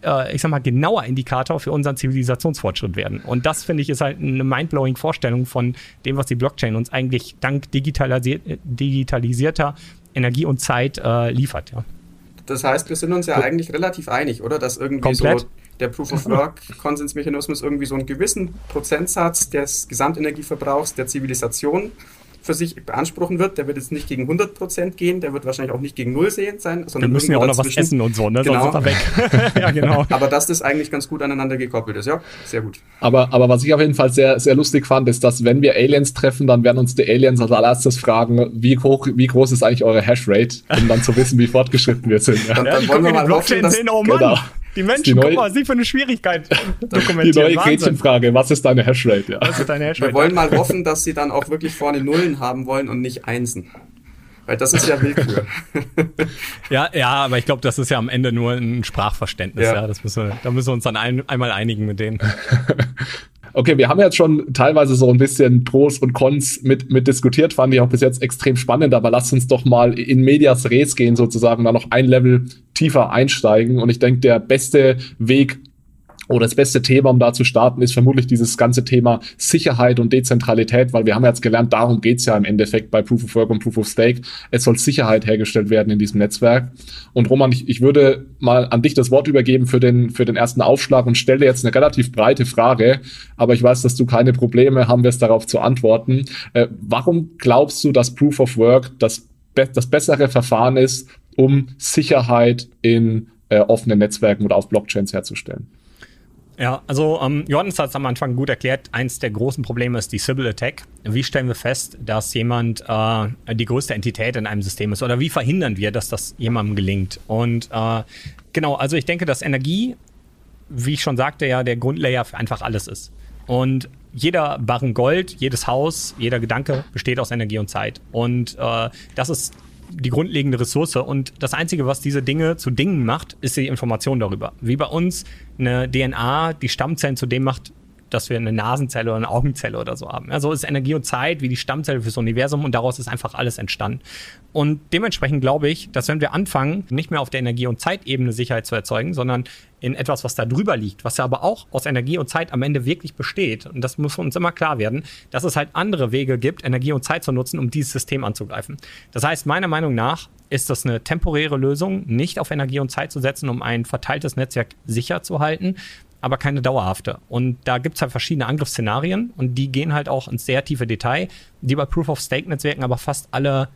äh, ich sag mal, genauer Indikator für unseren Zivilisationsfortschritt werden. Und das, finde ich, ist halt eine mindblowing Vorstellung von dem, was die Blockchain uns eigentlich dank digitalisier digitalisierter Energie und Zeit äh, liefert. Ja. Das heißt, wir sind uns ja eigentlich relativ einig, oder? Dass irgendwie Komplett. so der Proof of Work Konsensmechanismus irgendwie so einen gewissen Prozentsatz des Gesamtenergieverbrauchs der Zivilisation für sich beanspruchen wird, der wird jetzt nicht gegen 100% gehen, der wird wahrscheinlich auch nicht gegen Null sehen sein. Sondern Wir müssen ja auch noch was essen und so, ne? Genau. Sonst weg. ja, genau. Aber dass das eigentlich ganz gut aneinander gekoppelt ist, ja, sehr gut. Aber, aber was ich auf jeden Fall sehr, sehr lustig fand, ist, dass wenn wir Aliens treffen, dann werden uns die Aliens als allererstes fragen, wie hoch, wie groß ist eigentlich eure Hashrate, um dann zu wissen, wie fortgeschritten wir sind. Ja. Dann, dann ja, wollen wir mal hoffen, dass, sehen, oh Mann. Genau. Die Menschen, die neue, guck mal, was sie für eine Schwierigkeit dokumentieren. Die neue Gretchenfrage, was ist deine Hashrate? Ja. Was ist deine Hashrate? Wir wollen mal hoffen, dass sie dann auch wirklich vorne Nullen haben wollen und nicht Einsen. Weil das ist ja Willkür. ja, ja, aber ich glaube, das ist ja am Ende nur ein Sprachverständnis. Ja. ja. Das müssen wir, da müssen wir uns dann ein, einmal einigen mit denen. Okay, wir haben jetzt schon teilweise so ein bisschen Pros und Cons mit, mit diskutiert, fand ich auch bis jetzt extrem spannend, aber lasst uns doch mal in Medias Res gehen sozusagen, da noch ein Level tiefer einsteigen. Und ich denke, der beste Weg, oder das beste Thema, um da zu starten, ist vermutlich dieses ganze Thema Sicherheit und Dezentralität, weil wir haben jetzt gelernt, darum geht's ja im Endeffekt bei Proof of Work und Proof of Stake. Es soll Sicherheit hergestellt werden in diesem Netzwerk. Und Roman, ich, ich würde mal an dich das Wort übergeben für den, für den ersten Aufschlag und stelle jetzt eine relativ breite Frage, aber ich weiß, dass du keine Probleme haben wirst, darauf zu antworten. Äh, warum glaubst du, dass Proof of Work das, das bessere Verfahren ist, um Sicherheit in äh, offenen Netzwerken oder auf Blockchains herzustellen? Ja, also ähm, Johannes hat es am Anfang gut erklärt. Eins der großen Probleme ist die Sybil Attack. Wie stellen wir fest, dass jemand äh, die größte Entität in einem System ist? Oder wie verhindern wir, dass das jemandem gelingt? Und äh, genau, also ich denke, dass Energie, wie ich schon sagte, ja der Grundlayer für einfach alles ist. Und jeder Barren Gold, jedes Haus, jeder Gedanke besteht aus Energie und Zeit. Und äh, das ist die grundlegende Ressource. Und das Einzige, was diese Dinge zu Dingen macht, ist die Information darüber. Wie bei uns eine DNA die Stammzellen zu dem macht, dass wir eine Nasenzelle oder eine Augenzelle oder so haben. Also ist Energie und Zeit wie die Stammzelle fürs Universum und daraus ist einfach alles entstanden. Und dementsprechend glaube ich, dass wenn wir anfangen, nicht mehr auf der Energie- und Zeitebene Sicherheit zu erzeugen, sondern in etwas, was da drüber liegt, was ja aber auch aus Energie und Zeit am Ende wirklich besteht, und das muss uns immer klar werden, dass es halt andere Wege gibt, Energie und Zeit zu nutzen, um dieses System anzugreifen. Das heißt, meiner Meinung nach ist das eine temporäre Lösung, nicht auf Energie und Zeit zu setzen, um ein verteiltes Netzwerk sicher zu halten, aber keine dauerhafte. Und da gibt es halt verschiedene Angriffsszenarien und die gehen halt auch ins sehr tiefe Detail, die bei Proof-of-Stake-Netzwerken aber fast alle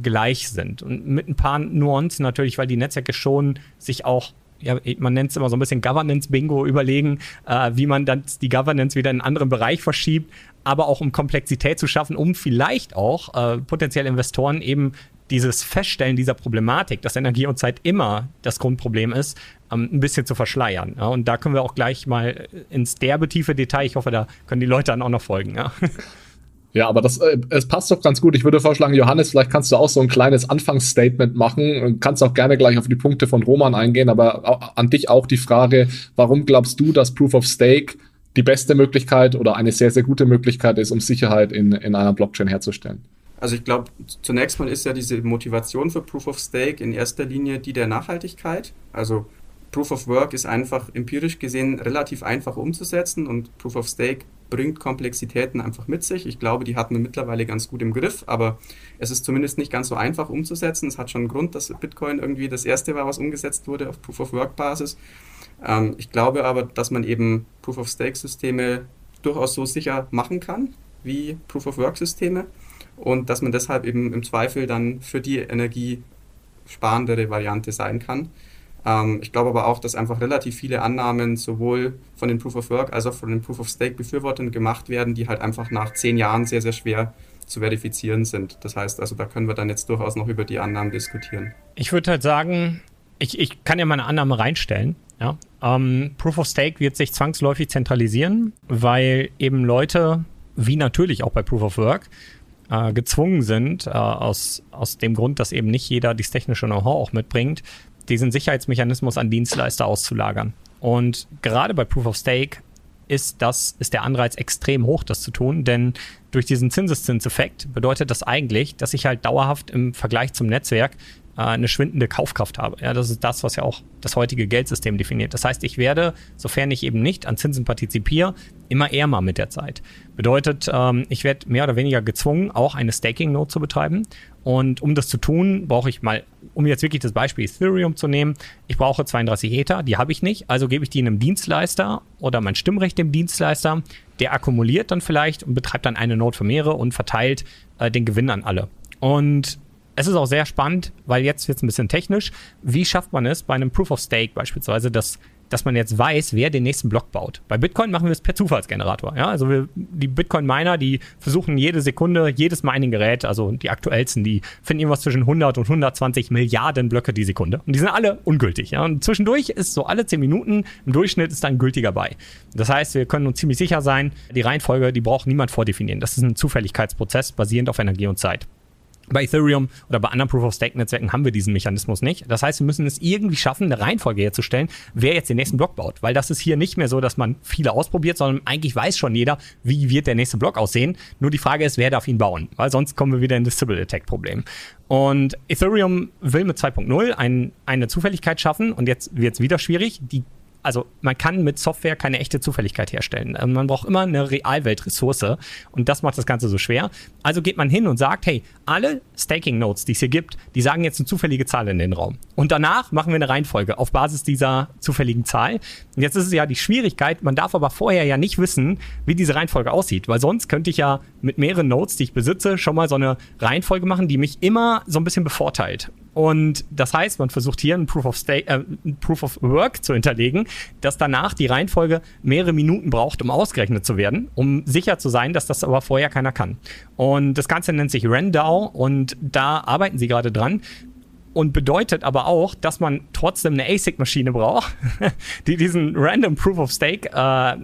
gleich sind. Und mit ein paar Nuancen natürlich, weil die Netzwerke schon sich auch ja, man nennt es immer so ein bisschen Governance-Bingo überlegen, äh, wie man dann die Governance wieder in einen anderen Bereich verschiebt, aber auch um Komplexität zu schaffen, um vielleicht auch äh, potenzielle Investoren eben dieses Feststellen dieser Problematik, dass Energie und Zeit immer das Grundproblem ist, ähm, ein bisschen zu verschleiern. Ja? Und da können wir auch gleich mal ins derbe tiefe Detail, ich hoffe, da können die Leute dann auch noch folgen. Ja, ja aber das äh, es passt doch ganz gut. Ich würde vorschlagen, Johannes, vielleicht kannst du auch so ein kleines Anfangsstatement machen und kannst auch gerne gleich auf die Punkte von Roman eingehen, aber an dich auch die Frage, warum glaubst du, dass Proof of Stake die beste Möglichkeit oder eine sehr, sehr gute Möglichkeit ist, um Sicherheit in, in einer Blockchain herzustellen? Also ich glaube, zunächst mal ist ja diese Motivation für Proof of Stake in erster Linie die der Nachhaltigkeit. Also Proof of Work ist einfach empirisch gesehen relativ einfach umzusetzen und Proof of Stake bringt Komplexitäten einfach mit sich. Ich glaube, die hat man mittlerweile ganz gut im Griff, aber es ist zumindest nicht ganz so einfach umzusetzen. Es hat schon einen Grund, dass Bitcoin irgendwie das erste war, was umgesetzt wurde auf Proof of Work Basis. Ähm, ich glaube aber, dass man eben Proof of Stake Systeme durchaus so sicher machen kann wie Proof of Work Systeme und dass man deshalb eben im Zweifel dann für die energiesparendere Variante sein kann. Ähm, ich glaube aber auch, dass einfach relativ viele Annahmen sowohl von den Proof of Work als auch von den Proof of Stake Befürwortern gemacht werden, die halt einfach nach zehn Jahren sehr, sehr schwer zu verifizieren sind. Das heißt also, da können wir dann jetzt durchaus noch über die Annahmen diskutieren. Ich würde halt sagen, ich, ich kann ja meine Annahme reinstellen. Ja? Ähm, Proof of Stake wird sich zwangsläufig zentralisieren, weil eben Leute, wie natürlich auch bei Proof of Work, äh, gezwungen sind, äh, aus, aus dem Grund, dass eben nicht jeder dieses technische Know-how auch mitbringt, diesen Sicherheitsmechanismus an Dienstleister auszulagern. Und gerade bei Proof of Stake ist das, ist der Anreiz extrem hoch, das zu tun, denn durch diesen Zinseszinseffekt bedeutet das eigentlich, dass ich halt dauerhaft im Vergleich zum Netzwerk eine schwindende Kaufkraft habe. Ja, das ist das, was ja auch das heutige Geldsystem definiert. Das heißt, ich werde, sofern ich eben nicht an Zinsen partizipiere, immer ärmer mit der Zeit. Bedeutet, ähm, ich werde mehr oder weniger gezwungen, auch eine Staking-Node zu betreiben. Und um das zu tun, brauche ich mal, um jetzt wirklich das Beispiel Ethereum zu nehmen, ich brauche 32 Ether, die habe ich nicht, also gebe ich die einem Dienstleister oder mein Stimmrecht dem Dienstleister, der akkumuliert dann vielleicht und betreibt dann eine Node für mehrere und verteilt äh, den Gewinn an alle. Und es ist auch sehr spannend, weil jetzt wird es ein bisschen technisch. Wie schafft man es bei einem Proof of Stake beispielsweise, dass, dass man jetzt weiß, wer den nächsten Block baut? Bei Bitcoin machen wir es per Zufallsgenerator. Ja? Also wir, die Bitcoin-Miner, die versuchen jede Sekunde, jedes Mining-Gerät, also die aktuellsten, die finden irgendwas zwischen 100 und 120 Milliarden Blöcke die Sekunde. Und die sind alle ungültig. Ja? Und zwischendurch ist so alle 10 Minuten im Durchschnitt ist dann gültiger bei. Das heißt, wir können uns ziemlich sicher sein, die Reihenfolge, die braucht niemand vordefinieren. Das ist ein Zufälligkeitsprozess basierend auf Energie und Zeit. Bei Ethereum oder bei anderen Proof-of-Stake-Netzwerken haben wir diesen Mechanismus nicht. Das heißt, wir müssen es irgendwie schaffen, eine Reihenfolge herzustellen, wer jetzt den nächsten Block baut. Weil das ist hier nicht mehr so, dass man viele ausprobiert, sondern eigentlich weiß schon jeder, wie wird der nächste Block aussehen. Nur die Frage ist, wer darf ihn bauen? Weil sonst kommen wir wieder in das Sybil-Attack-Problem. Und Ethereum will mit 2.0 ein, eine Zufälligkeit schaffen und jetzt wird es wieder schwierig. Die also man kann mit Software keine echte Zufälligkeit herstellen. Ähm, man braucht immer eine Realweltressource und das macht das Ganze so schwer. Also geht man hin und sagt, hey, alle Staking Nodes, die es hier gibt, die sagen jetzt eine zufällige Zahl in den Raum. Und danach machen wir eine Reihenfolge auf Basis dieser zufälligen Zahl. Und jetzt ist es ja die Schwierigkeit, man darf aber vorher ja nicht wissen, wie diese Reihenfolge aussieht, weil sonst könnte ich ja mit mehreren Nodes, die ich besitze, schon mal so eine Reihenfolge machen, die mich immer so ein bisschen bevorteilt. Und das heißt, man versucht hier ein Proof of, Stake, äh, Proof of Work zu hinterlegen, dass danach die Reihenfolge mehrere Minuten braucht, um ausgerechnet zu werden, um sicher zu sein, dass das aber vorher keiner kann. Und das Ganze nennt sich RenDAO und da arbeiten sie gerade dran und bedeutet aber auch, dass man trotzdem eine ASIC-Maschine braucht, die diesen Random Proof of Stake äh,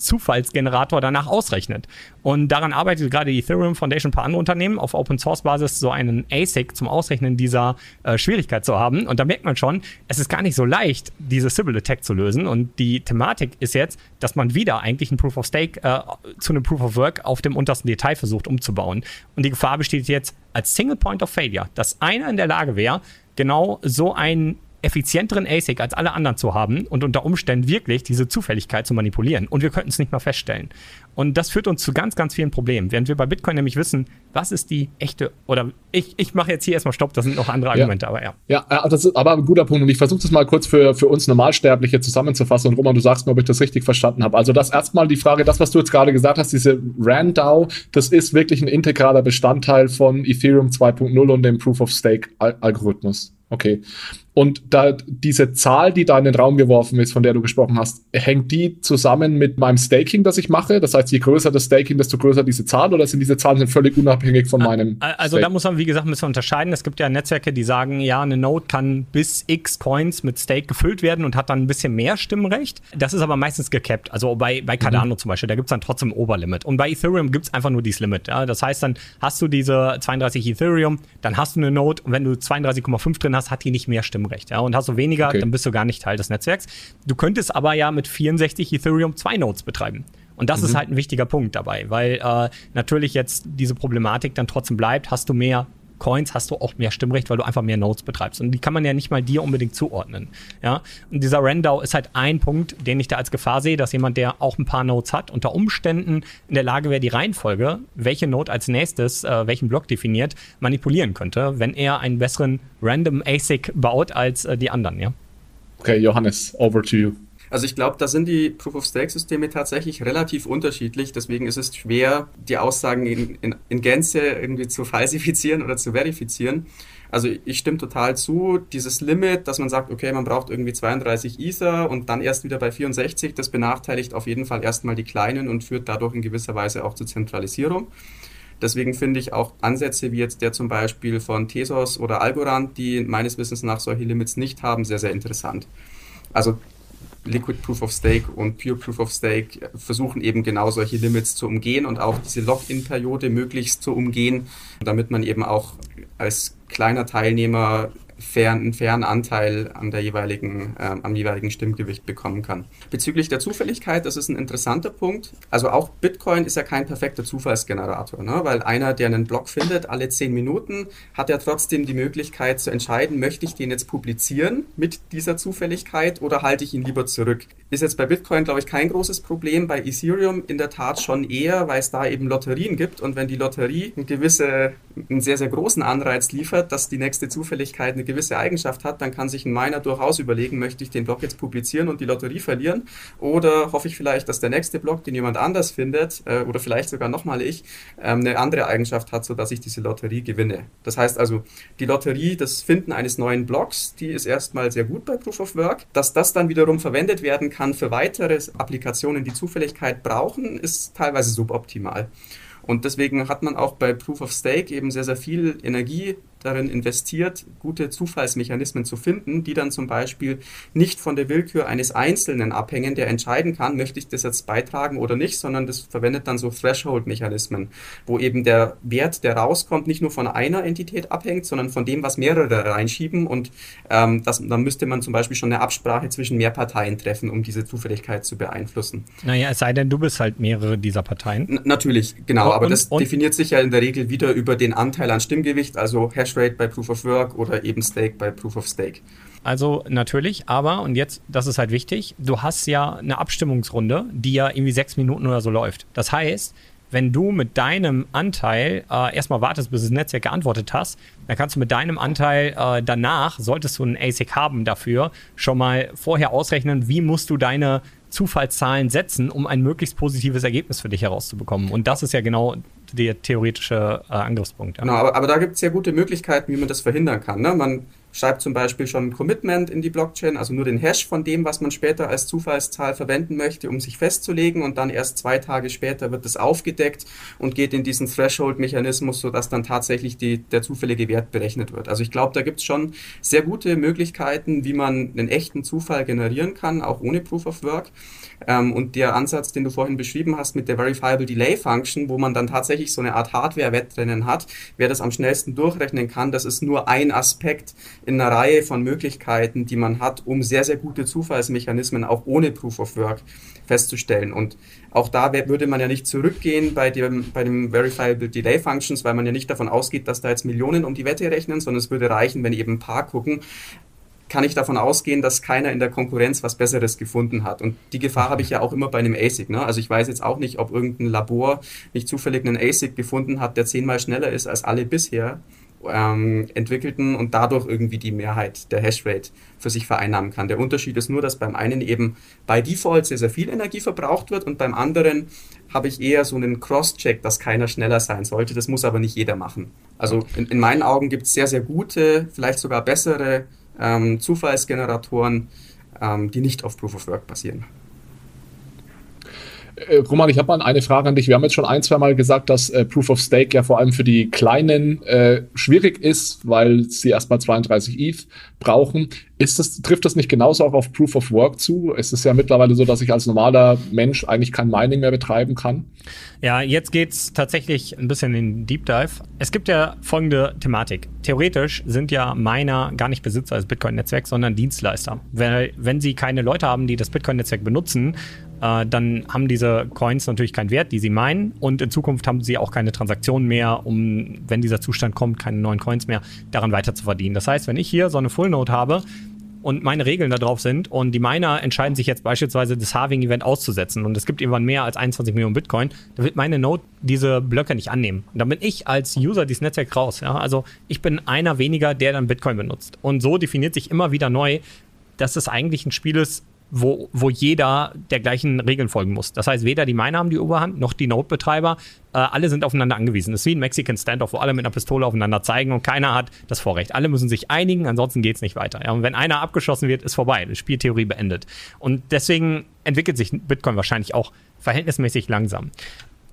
Zufallsgenerator danach ausrechnet. Und daran arbeitet gerade die Ethereum Foundation ein paar andere Unternehmen auf Open Source Basis so einen ASIC zum Ausrechnen dieser äh, Schwierigkeit zu haben. Und da merkt man schon, es ist gar nicht so leicht, diese Sybil Attack zu lösen. Und die Thematik ist jetzt, dass man wieder eigentlich ein Proof of Stake äh, zu einem Proof of Work auf dem untersten Detail versucht umzubauen. Und die Gefahr besteht jetzt als Single Point of Failure, dass einer in der Lage wäre, genau so ein effizienteren ASIC als alle anderen zu haben und unter Umständen wirklich diese Zufälligkeit zu manipulieren. Und wir könnten es nicht mal feststellen. Und das führt uns zu ganz, ganz vielen Problemen. Während wir bei Bitcoin nämlich wissen, was ist die echte, oder ich, ich mache jetzt hier erstmal Stopp, das sind noch andere Argumente, ja. aber ja. Ja, das ist aber ein guter Punkt. Und ich versuche das mal kurz für, für uns Normalsterbliche zusammenzufassen. Und Roman, du sagst mir, ob ich das richtig verstanden habe. Also das erstmal die Frage, das, was du jetzt gerade gesagt hast, diese RANDAO, das ist wirklich ein integraler Bestandteil von Ethereum 2.0 und dem Proof of Stake Algorithmus. Okay. Und da diese Zahl, die da in den Raum geworfen ist, von der du gesprochen hast, hängt die zusammen mit meinem Staking, das ich mache? Das heißt, je größer das Staking, desto größer diese Zahl oder sind diese Zahlen sind völlig unabhängig von meinem? Also Stake? da muss man, wie gesagt, ein bisschen unterscheiden. Es gibt ja Netzwerke, die sagen, ja, eine Node kann bis X Coins mit Stake gefüllt werden und hat dann ein bisschen mehr Stimmrecht. Das ist aber meistens gecapped. Also bei, bei Cardano mhm. zum Beispiel, da gibt es dann trotzdem Oberlimit. Und bei Ethereum gibt es einfach nur dieses Limit. Ja? Das heißt, dann hast du diese 32 Ethereum, dann hast du eine Node und wenn du 32,5 drin hast, hat die nicht mehr Stimmrecht. Ja? Und hast du weniger, okay. dann bist du gar nicht Teil des Netzwerks. Du könntest aber ja mit 64 Ethereum zwei Nodes betreiben. Und das mhm. ist halt ein wichtiger Punkt dabei, weil äh, natürlich jetzt diese Problematik dann trotzdem bleibt, hast du mehr Coins hast du auch mehr Stimmrecht, weil du einfach mehr Nodes betreibst. Und die kann man ja nicht mal dir unbedingt zuordnen. Ja? Und dieser Rendau ist halt ein Punkt, den ich da als Gefahr sehe, dass jemand, der auch ein paar Nodes hat, unter Umständen in der Lage wäre, die Reihenfolge, welche Node als nächstes äh, welchen Block definiert, manipulieren könnte, wenn er einen besseren Random ASIC baut als äh, die anderen, ja. Okay, Johannes, over to you. Also ich glaube, da sind die Proof-of-Stake-Systeme tatsächlich relativ unterschiedlich. Deswegen ist es schwer, die Aussagen in, in, in Gänze irgendwie zu falsifizieren oder zu verifizieren. Also ich stimme total zu, dieses Limit, dass man sagt, okay, man braucht irgendwie 32 Ether und dann erst wieder bei 64, das benachteiligt auf jeden Fall erstmal die Kleinen und führt dadurch in gewisser Weise auch zur Zentralisierung. Deswegen finde ich auch Ansätze wie jetzt der zum Beispiel von Tesos oder Algorand, die meines Wissens nach solche Limits nicht haben, sehr, sehr interessant. Also Liquid Proof of Stake und Pure Proof of Stake versuchen eben genau solche Limits zu umgehen und auch diese Login-Periode möglichst zu umgehen, damit man eben auch als kleiner Teilnehmer fairen, einen fairen Anteil an der jeweiligen, äh, am jeweiligen Stimmgewicht bekommen kann. Bezüglich der Zufälligkeit, das ist ein interessanter Punkt. Also auch Bitcoin ist ja kein perfekter Zufallsgenerator, ne? weil einer, der einen Block findet, alle zehn Minuten, hat ja trotzdem die Möglichkeit zu entscheiden, möchte ich den jetzt publizieren mit dieser Zufälligkeit oder halte ich ihn lieber zurück. Ist jetzt bei Bitcoin, glaube ich, kein großes Problem, bei Ethereum in der Tat schon eher, weil es da eben Lotterien gibt und wenn die Lotterie eine gewisse, einen sehr, sehr großen Anreiz liefert, dass die nächste Zufälligkeit eine gewisse Eigenschaft hat, dann kann sich ein Miner durchaus überlegen, möchte ich den Block jetzt publizieren und die Lotterie verlieren oder hoffe ich vielleicht, dass der nächste Block, den jemand anders findet äh, oder vielleicht sogar nochmal ich, ähm, eine andere Eigenschaft hat, sodass ich diese Lotterie gewinne. Das heißt also, die Lotterie, das Finden eines neuen Blocks, die ist erstmal sehr gut bei Proof of Work. Dass das dann wiederum verwendet werden kann für weitere Applikationen, die Zufälligkeit brauchen, ist teilweise suboptimal. Und deswegen hat man auch bei Proof of Stake eben sehr, sehr viel Energie darin investiert, gute Zufallsmechanismen zu finden, die dann zum Beispiel nicht von der Willkür eines Einzelnen abhängen, der entscheiden kann, möchte ich das jetzt beitragen oder nicht, sondern das verwendet dann so Threshold-Mechanismen, wo eben der Wert, der rauskommt, nicht nur von einer Entität abhängt, sondern von dem, was mehrere reinschieben und ähm, das, dann müsste man zum Beispiel schon eine Absprache zwischen mehr Parteien treffen, um diese Zufälligkeit zu beeinflussen. Naja, es sei denn, du bist halt mehrere dieser Parteien. N natürlich, genau, und, aber das und, definiert sich ja in der Regel wieder über den Anteil an Stimmgewicht, also Hash Hashrate bei Proof of Work oder eben Stake bei Proof of Stake. Also natürlich, aber, und jetzt, das ist halt wichtig, du hast ja eine Abstimmungsrunde, die ja irgendwie sechs Minuten oder so läuft. Das heißt, wenn du mit deinem Anteil äh, erstmal wartest, bis das Netzwerk geantwortet hast, dann kannst du mit deinem Anteil äh, danach, solltest du einen ASIC haben dafür, schon mal vorher ausrechnen, wie musst du deine Zufallszahlen setzen, um ein möglichst positives Ergebnis für dich herauszubekommen. Und das ist ja genau der theoretische äh, Angriffspunkt. Ja. Genau, aber, aber da gibt es ja gute Möglichkeiten, wie man das verhindern kann. Ne? Man schreibt zum Beispiel schon ein Commitment in die Blockchain, also nur den Hash von dem, was man später als Zufallszahl verwenden möchte, um sich festzulegen und dann erst zwei Tage später wird es aufgedeckt und geht in diesen Threshold-Mechanismus, sodass dann tatsächlich die, der zufällige Wert berechnet wird. Also ich glaube, da gibt es schon sehr gute Möglichkeiten, wie man einen echten Zufall generieren kann, auch ohne Proof of Work. Ähm, und der Ansatz, den du vorhin beschrieben hast mit der Verifiable Delay Function, wo man dann tatsächlich so eine Art Hardware-Wettrennen hat, wer das am schnellsten durchrechnen kann, das ist nur ein Aspekt in einer Reihe von Möglichkeiten, die man hat, um sehr, sehr gute Zufallsmechanismen auch ohne Proof of Work festzustellen. Und auch da würde man ja nicht zurückgehen bei dem, bei dem Verifiable Delay Functions, weil man ja nicht davon ausgeht, dass da jetzt Millionen um die Wette rechnen, sondern es würde reichen, wenn eben ein paar gucken kann ich davon ausgehen, dass keiner in der Konkurrenz was Besseres gefunden hat. Und die Gefahr habe ich ja auch immer bei einem ASIC. Ne? Also ich weiß jetzt auch nicht, ob irgendein Labor nicht zufällig einen ASIC gefunden hat, der zehnmal schneller ist als alle bisher ähm, entwickelten und dadurch irgendwie die Mehrheit der Hashrate für sich vereinnahmen kann. Der Unterschied ist nur, dass beim einen eben bei Default sehr, sehr viel Energie verbraucht wird und beim anderen habe ich eher so einen Cross-Check, dass keiner schneller sein sollte. Das muss aber nicht jeder machen. Also in, in meinen Augen gibt es sehr, sehr gute, vielleicht sogar bessere ähm, Zufallsgeneratoren, ähm, die nicht auf Proof of Work basieren. Äh, Roman, ich habe mal eine Frage an dich. Wir haben jetzt schon ein, zwei Mal gesagt, dass äh, Proof of Stake ja vor allem für die Kleinen äh, schwierig ist, weil sie erstmal 32 ETH brauchen. Ist das, trifft das nicht genauso auch auf Proof of Work zu? Es ist ja mittlerweile so, dass ich als normaler Mensch eigentlich kein Mining mehr betreiben kann. Ja, jetzt geht's tatsächlich ein bisschen in Deep Dive. Es gibt ja folgende Thematik. Theoretisch sind ja Miner gar nicht Besitzer des Bitcoin-Netzwerks, sondern Dienstleister. Weil, wenn sie keine Leute haben, die das Bitcoin-Netzwerk benutzen, äh, dann haben diese Coins natürlich keinen Wert, die sie meinen. Und in Zukunft haben sie auch keine Transaktionen mehr, um, wenn dieser Zustand kommt, keine neuen Coins mehr, daran weiter zu verdienen. Das heißt, wenn ich hier so eine Full Node habe, und meine Regeln da drauf sind und die Miner entscheiden sich jetzt beispielsweise das Halving-Event auszusetzen und es gibt irgendwann mehr als 21 Millionen Bitcoin, dann wird meine Node diese Blöcke nicht annehmen. Und dann bin ich als User dieses Netzwerk raus. Ja? Also ich bin einer weniger, der dann Bitcoin benutzt. Und so definiert sich immer wieder neu, dass es eigentlich ein Spiel ist, wo, wo jeder der gleichen Regeln folgen muss. Das heißt, weder die Miner haben die Oberhand, noch die Node-Betreiber. Äh, alle sind aufeinander angewiesen. Es ist wie ein Mexican Standoff, wo alle mit einer Pistole aufeinander zeigen und keiner hat das Vorrecht. Alle müssen sich einigen, ansonsten geht es nicht weiter. Ja, und wenn einer abgeschossen wird, ist vorbei. Die Spieltheorie beendet. Und deswegen entwickelt sich Bitcoin wahrscheinlich auch verhältnismäßig langsam.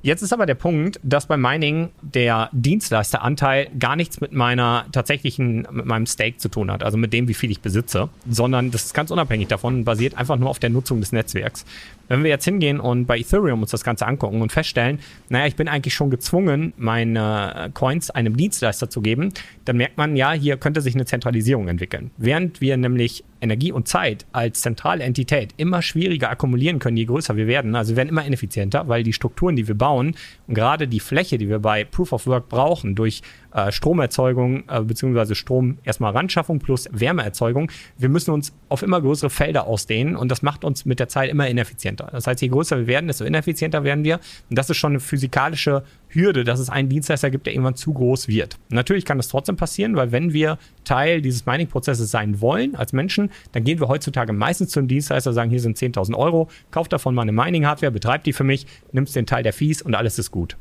Jetzt ist aber der Punkt, dass beim Mining der Dienstleisteranteil gar nichts mit meiner tatsächlichen, mit meinem Stake zu tun hat, also mit dem, wie viel ich besitze, sondern das ist ganz unabhängig davon basiert einfach nur auf der Nutzung des Netzwerks. Wenn wir jetzt hingehen und bei Ethereum uns das Ganze angucken und feststellen, naja, ich bin eigentlich schon gezwungen, meine Coins einem Dienstleister zu geben, dann merkt man, ja, hier könnte sich eine Zentralisierung entwickeln. Während wir nämlich Energie und Zeit als zentrale Entität immer schwieriger akkumulieren können, je größer wir werden. Also wir werden immer ineffizienter, weil die Strukturen, die wir bauen und gerade die Fläche, die wir bei Proof of Work brauchen, durch äh, Stromerzeugung äh, bzw. Strom erstmal Randschaffung plus Wärmeerzeugung, wir müssen uns auf immer größere Felder ausdehnen und das macht uns mit der Zeit immer ineffizienter. Das heißt, je größer wir werden, desto ineffizienter werden wir. Und das ist schon eine physikalische Hürde, dass es einen Dienstleister gibt, der irgendwann zu groß wird. Natürlich kann das trotzdem passieren, weil wenn wir Teil dieses Mining-Prozesses sein wollen als Menschen, dann gehen wir heutzutage meistens zum Dienstleister, sagen, hier sind 10.000 Euro, kauf davon mal eine Mining-Hardware, betreib die für mich, nimmst den Teil der Fees und alles ist gut.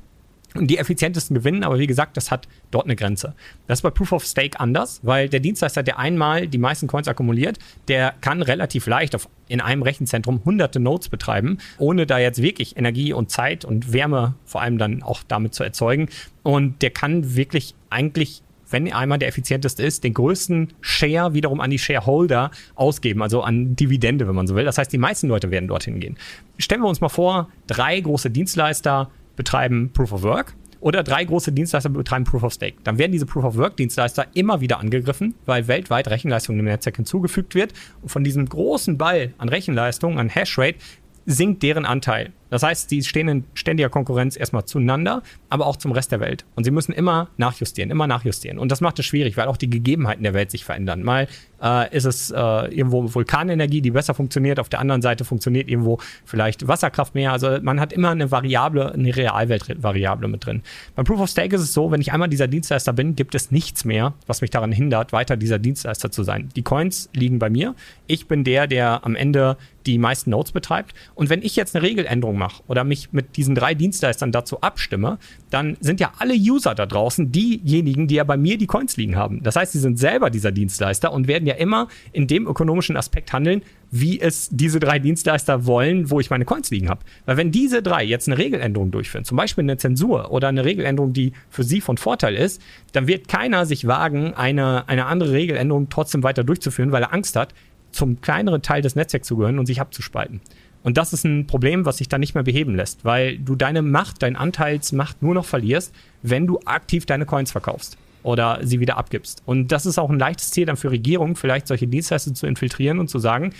Und die effizientesten gewinnen, aber wie gesagt, das hat dort eine Grenze. Das ist bei Proof of Stake anders, weil der Dienstleister, der einmal die meisten Coins akkumuliert, der kann relativ leicht auf, in einem Rechenzentrum hunderte Nodes betreiben, ohne da jetzt wirklich Energie und Zeit und Wärme vor allem dann auch damit zu erzeugen. Und der kann wirklich eigentlich wenn einmal der effizienteste ist, den größten Share wiederum an die Shareholder ausgeben, also an Dividende, wenn man so will. Das heißt, die meisten Leute werden dorthin gehen. Stellen wir uns mal vor, drei große Dienstleister betreiben Proof of Work oder drei große Dienstleister betreiben Proof of Stake. Dann werden diese Proof of Work Dienstleister immer wieder angegriffen, weil weltweit Rechenleistung im Netzwerk hinzugefügt wird. Und von diesem großen Ball an Rechenleistung, an Hashrate, sinkt deren Anteil. Das heißt, sie stehen in ständiger Konkurrenz erstmal zueinander, aber auch zum Rest der Welt. Und sie müssen immer nachjustieren, immer nachjustieren. Und das macht es schwierig, weil auch die Gegebenheiten der Welt sich verändern. Mal äh, ist es äh, irgendwo Vulkanenergie, die besser funktioniert, auf der anderen Seite funktioniert irgendwo vielleicht Wasserkraft mehr. Also man hat immer eine Variable, eine Realweltvariable mit drin. Beim Proof of Stake ist es so, wenn ich einmal dieser Dienstleister bin, gibt es nichts mehr, was mich daran hindert, weiter dieser Dienstleister zu sein. Die Coins liegen bei mir. Ich bin der, der am Ende die meisten Nodes betreibt. Und wenn ich jetzt eine Regeländerung Werbung mache oder mich mit diesen drei Dienstleistern dazu abstimme, dann sind ja alle User da draußen diejenigen, die ja bei mir die Coins liegen haben. Das heißt, sie sind selber dieser Dienstleister und werden ja immer in dem ökonomischen Aspekt handeln, wie es diese drei Dienstleister wollen, wo ich meine Coins liegen habe. Weil wenn diese drei jetzt eine Regeländerung durchführen, zum Beispiel eine Zensur oder eine Regeländerung, die für sie von Vorteil ist, dann wird keiner sich wagen, eine, eine andere Regeländerung trotzdem weiter durchzuführen, weil er Angst hat, zum kleineren Teil des Netzwerks zu gehören und sich abzuspalten. Und das ist ein Problem, was sich dann nicht mehr beheben lässt, weil du deine Macht, deine Anteilsmacht nur noch verlierst, wenn du aktiv deine Coins verkaufst oder sie wieder abgibst. Und das ist auch ein leichtes Ziel dann für Regierungen, vielleicht solche Dienstleister zu infiltrieren und zu sagen,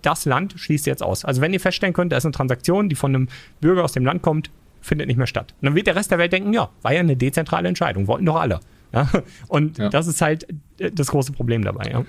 das Land schließt jetzt aus. Also wenn ihr feststellen könnt, da ist eine Transaktion, die von einem Bürger aus dem Land kommt, findet nicht mehr statt. Und dann wird der Rest der Welt denken, ja, war ja eine dezentrale Entscheidung, wollten doch alle. Ja? Und ja. das ist halt das große Problem dabei. Ja.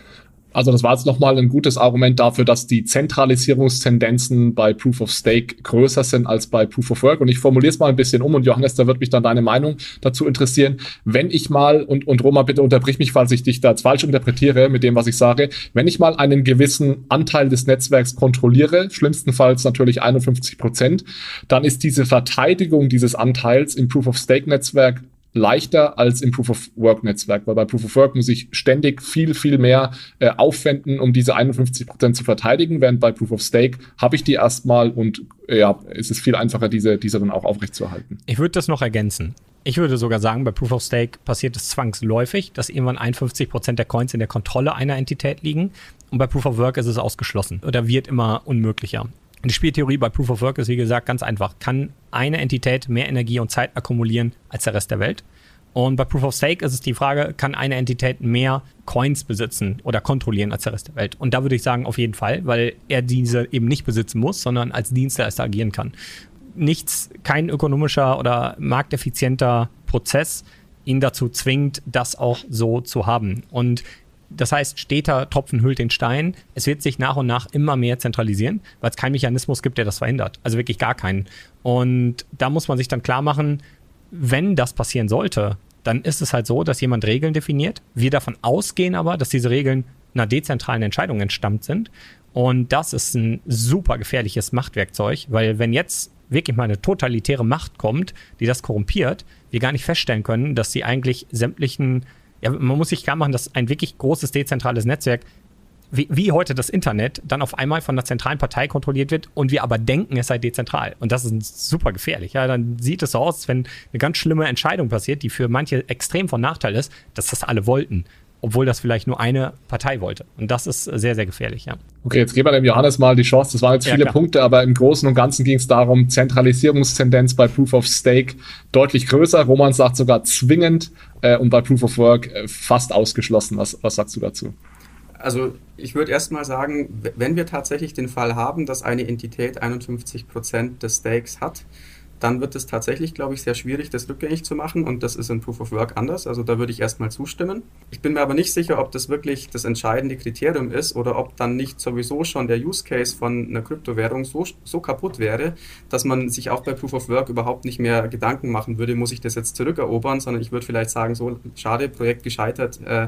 Also das war jetzt nochmal ein gutes Argument dafür, dass die Zentralisierungstendenzen bei Proof of Stake größer sind als bei Proof of Work. Und ich formuliere es mal ein bisschen um und Johannes, da wird mich dann deine Meinung dazu interessieren. Wenn ich mal, und, und Roma, bitte unterbrich mich, falls ich dich da jetzt falsch interpretiere mit dem, was ich sage, wenn ich mal einen gewissen Anteil des Netzwerks kontrolliere, schlimmstenfalls natürlich 51 Prozent, dann ist diese Verteidigung dieses Anteils im Proof of Stake Netzwerk leichter als im Proof of Work Netzwerk, weil bei Proof of Work muss ich ständig viel, viel mehr äh, aufwenden, um diese 51 Prozent zu verteidigen, während bei Proof of Stake habe ich die erstmal und äh, ja, es ist viel einfacher, diese, diese dann auch aufrechtzuerhalten. Ich würde das noch ergänzen. Ich würde sogar sagen, bei Proof of Stake passiert es zwangsläufig, dass irgendwann 51 Prozent der Coins in der Kontrolle einer Entität liegen. Und bei Proof of Work ist es ausgeschlossen oder wird immer unmöglicher. Die Spieltheorie bei Proof of Work ist, wie gesagt, ganz einfach. Kann eine Entität mehr Energie und Zeit akkumulieren als der Rest der Welt? Und bei Proof of Stake ist es die Frage, kann eine Entität mehr Coins besitzen oder kontrollieren als der Rest der Welt? Und da würde ich sagen, auf jeden Fall, weil er diese eben nicht besitzen muss, sondern als Dienstleister agieren kann. Nichts, kein ökonomischer oder markteffizienter Prozess ihn dazu zwingt, das auch so zu haben. Und das heißt, steter Tropfen hüllt den Stein. Es wird sich nach und nach immer mehr zentralisieren, weil es keinen Mechanismus gibt, der das verhindert. Also wirklich gar keinen. Und da muss man sich dann klar machen, wenn das passieren sollte, dann ist es halt so, dass jemand Regeln definiert. Wir davon ausgehen aber, dass diese Regeln einer dezentralen Entscheidung entstammt sind. Und das ist ein super gefährliches Machtwerkzeug, weil wenn jetzt wirklich mal eine totalitäre Macht kommt, die das korrumpiert, wir gar nicht feststellen können, dass sie eigentlich sämtlichen ja, man muss sich klar machen, dass ein wirklich großes dezentrales Netzwerk wie, wie, heute das Internet dann auf einmal von einer zentralen Partei kontrolliert wird und wir aber denken, es sei dezentral. Und das ist super gefährlich. Ja, dann sieht es so aus, wenn eine ganz schlimme Entscheidung passiert, die für manche extrem von Nachteil ist, dass das alle wollten. Obwohl das vielleicht nur eine Partei wollte. Und das ist sehr, sehr gefährlich, ja. Okay, jetzt geben wir dem Johannes mal die Chance. Das waren jetzt viele ja, Punkte, aber im Großen und Ganzen ging es darum, Zentralisierungstendenz bei Proof of Stake deutlich größer. Roman sagt sogar zwingend äh, und bei Proof of Work äh, fast ausgeschlossen. Was, was sagst du dazu? Also ich würde erstmal sagen, wenn wir tatsächlich den Fall haben, dass eine Entität 51 Prozent des Stakes hat, dann wird es tatsächlich, glaube ich, sehr schwierig, das rückgängig zu machen und das ist in Proof of Work anders. Also da würde ich erstmal zustimmen. Ich bin mir aber nicht sicher, ob das wirklich das entscheidende Kriterium ist oder ob dann nicht sowieso schon der Use Case von einer Kryptowährung so, so kaputt wäre, dass man sich auch bei Proof of Work überhaupt nicht mehr Gedanken machen würde, muss ich das jetzt zurückerobern, sondern ich würde vielleicht sagen, so schade, Projekt gescheitert, äh,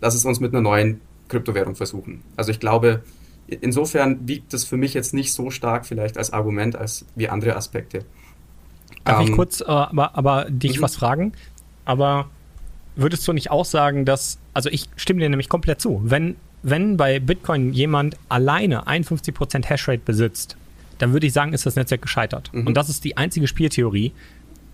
lass es uns mit einer neuen Kryptowährung versuchen. Also ich glaube, insofern wiegt das für mich jetzt nicht so stark vielleicht als Argument als wie andere Aspekte. Darf ähm, ich kurz äh, aber, aber dich mhm. was fragen? Aber würdest du nicht auch sagen, dass, also ich stimme dir nämlich komplett zu, wenn, wenn bei Bitcoin jemand alleine 51% Hashrate besitzt, dann würde ich sagen, ist das Netzwerk gescheitert. Mhm. Und das ist die einzige Spieltheorie,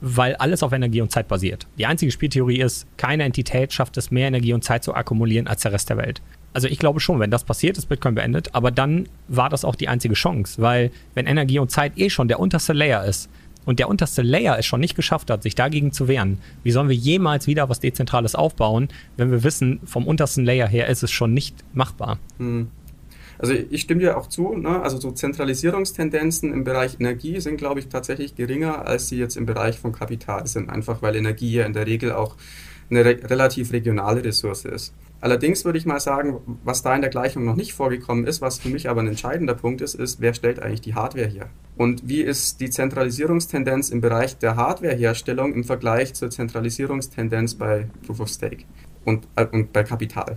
weil alles auf Energie und Zeit basiert. Die einzige Spieltheorie ist, keine Entität schafft es, mehr Energie und Zeit zu akkumulieren als der Rest der Welt. Also ich glaube schon, wenn das passiert, ist Bitcoin beendet, aber dann war das auch die einzige Chance, weil wenn Energie und Zeit eh schon der unterste Layer ist, und der unterste Layer es schon nicht geschafft hat, sich dagegen zu wehren, wie sollen wir jemals wieder was Dezentrales aufbauen, wenn wir wissen, vom untersten Layer her ist es schon nicht machbar? Hm. Also ich stimme dir auch zu, ne? also so Zentralisierungstendenzen im Bereich Energie sind, glaube ich, tatsächlich geringer, als sie jetzt im Bereich von Kapital sind, einfach weil Energie ja in der Regel auch eine re relativ regionale Ressource ist. Allerdings würde ich mal sagen, was da in der Gleichung noch nicht vorgekommen ist, was für mich aber ein entscheidender Punkt ist, ist, wer stellt eigentlich die Hardware her? Und wie ist die Zentralisierungstendenz im Bereich der Hardwareherstellung im Vergleich zur Zentralisierungstendenz bei Proof of Stake und, äh, und bei Kapital?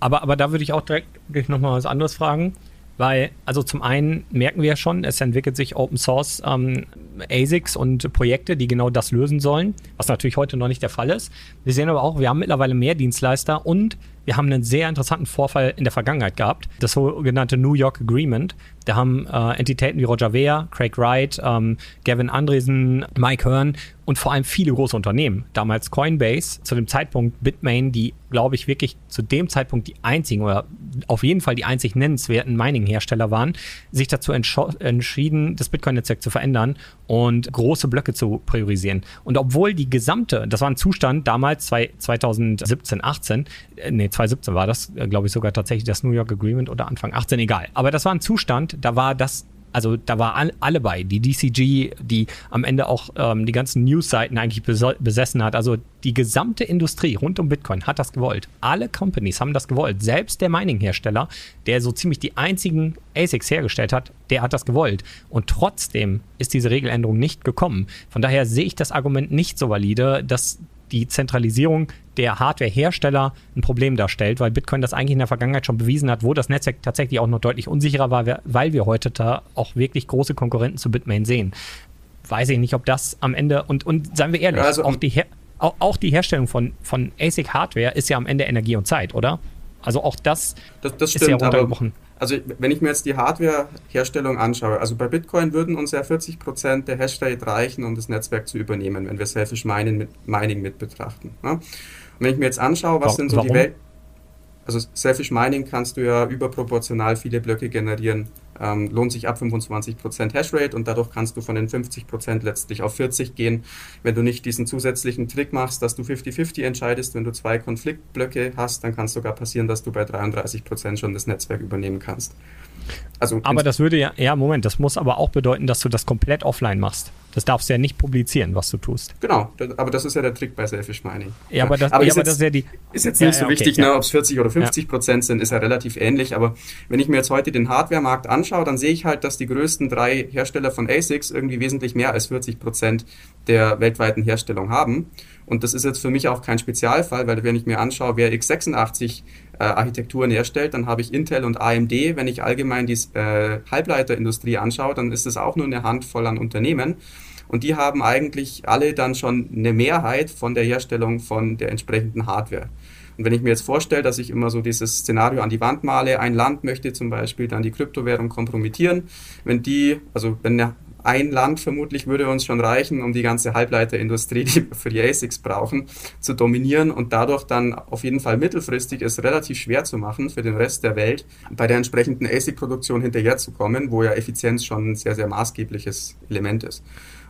Aber, aber da würde ich auch direkt nochmal was anderes fragen. Weil, also zum einen merken wir ja schon, es entwickelt sich Open Source ähm, ASICs und Projekte, die genau das lösen sollen, was natürlich heute noch nicht der Fall ist. Wir sehen aber auch, wir haben mittlerweile mehr Dienstleister und wir haben einen sehr interessanten Vorfall in der Vergangenheit gehabt, das sogenannte New York Agreement. Da haben äh, Entitäten wie Roger Ver, Craig Wright, ähm, Gavin Andresen, Mike Hearn und vor allem viele große Unternehmen, damals Coinbase, zu dem Zeitpunkt Bitmain, die, glaube ich, wirklich zu dem Zeitpunkt die einzigen oder auf jeden Fall die einzig nennenswerten Mining-Hersteller waren, sich dazu entschieden, das Bitcoin-Netzwerk zu verändern und große Blöcke zu priorisieren. Und obwohl die gesamte, das war ein Zustand damals 2017, 18, äh, nee, 2017 war das, äh, glaube ich, sogar tatsächlich das New York Agreement oder Anfang 18, egal. Aber das war ein Zustand, da war das also da war all, alle bei, die DCG, die am Ende auch ähm, die ganzen News-Seiten eigentlich besessen hat. Also die gesamte Industrie rund um Bitcoin hat das gewollt. Alle Companies haben das gewollt. Selbst der Mining-Hersteller, der so ziemlich die einzigen ASICs hergestellt hat, der hat das gewollt. Und trotzdem ist diese Regeländerung nicht gekommen. Von daher sehe ich das Argument nicht so valide, dass die Zentralisierung der Hardware-Hersteller ein Problem darstellt, weil Bitcoin das eigentlich in der Vergangenheit schon bewiesen hat, wo das Netzwerk tatsächlich auch noch deutlich unsicherer war, weil wir heute da auch wirklich große Konkurrenten zu Bitmain sehen. Weiß ich nicht, ob das am Ende, und, und seien wir ehrlich, also, auch, die Her auch, auch die Herstellung von, von ASIC-Hardware ist ja am Ende Energie und Zeit, oder? Also auch das, das, das ist ja runtergebrochen. Also wenn ich mir jetzt die Hardware-Herstellung anschaue, also bei Bitcoin würden uns ja 40% der Hashrate reichen, um das Netzwerk zu übernehmen, wenn wir Selfish Mining mit, Mining mit betrachten. Ne? Und wenn ich mir jetzt anschaue, was sind so Warum? die Welt... Also Selfish Mining kannst du ja überproportional viele Blöcke generieren ähm, lohnt sich ab 25% Hashrate und dadurch kannst du von den 50% letztlich auf 40 gehen. Wenn du nicht diesen zusätzlichen Trick machst, dass du 50-50 entscheidest, wenn du zwei Konfliktblöcke hast, dann kann es sogar passieren, dass du bei 33% schon das Netzwerk übernehmen kannst. Also aber das würde ja, ja, Moment, das muss aber auch bedeuten, dass du das komplett offline machst. Das darfst du ja nicht publizieren, was du tust. Genau, aber das ist ja der Trick bei Selfish Mining. Ja, aber das, aber ja, aber jetzt, das ist ja die. Ist jetzt nicht ja, so okay, wichtig, ne, ob es 40 oder 50 Prozent sind, ist ja relativ ähnlich. Aber wenn ich mir jetzt heute den Hardware-Markt anschaue, dann sehe ich halt, dass die größten drei Hersteller von ASICs irgendwie wesentlich mehr als 40 Prozent der weltweiten Herstellung haben. Und das ist jetzt für mich auch kein Spezialfall, weil wenn ich mir anschaue, wer x86 äh, Architekturen herstellt, dann habe ich Intel und AMD. Wenn ich allgemein die äh, Halbleiterindustrie anschaue, dann ist es auch nur eine Handvoll an Unternehmen. Und die haben eigentlich alle dann schon eine Mehrheit von der Herstellung von der entsprechenden Hardware. Und wenn ich mir jetzt vorstelle, dass ich immer so dieses Szenario an die Wand male, ein Land möchte zum Beispiel dann die Kryptowährung kompromittieren, wenn die, also wenn eine ein Land vermutlich würde uns schon reichen, um die ganze Halbleiterindustrie, die wir für die ASICs brauchen, zu dominieren und dadurch dann auf jeden Fall mittelfristig es relativ schwer zu machen für den Rest der Welt, bei der entsprechenden ASIC-Produktion hinterherzukommen, wo ja Effizienz schon ein sehr, sehr maßgebliches Element ist.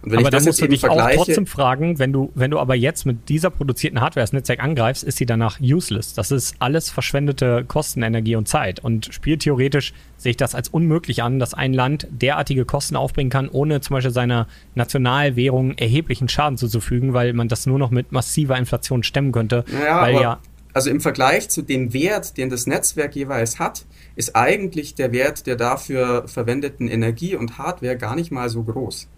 Und wenn aber ich das musst du dich auch trotzdem fragen, wenn du, wenn du aber jetzt mit dieser produzierten Hardware das Netzwerk angreifst, ist sie danach useless. Das ist alles verschwendete Kostenenergie und Zeit. Und spieltheoretisch sehe ich das als unmöglich an, dass ein Land derartige Kosten aufbringen kann, ohne zum Beispiel seiner Nationalwährung erheblichen Schaden zuzufügen, weil man das nur noch mit massiver Inflation stemmen könnte. Ja, weil ja also im Vergleich zu dem Wert, den das Netzwerk jeweils hat, ist eigentlich der Wert der dafür verwendeten Energie und Hardware gar nicht mal so groß.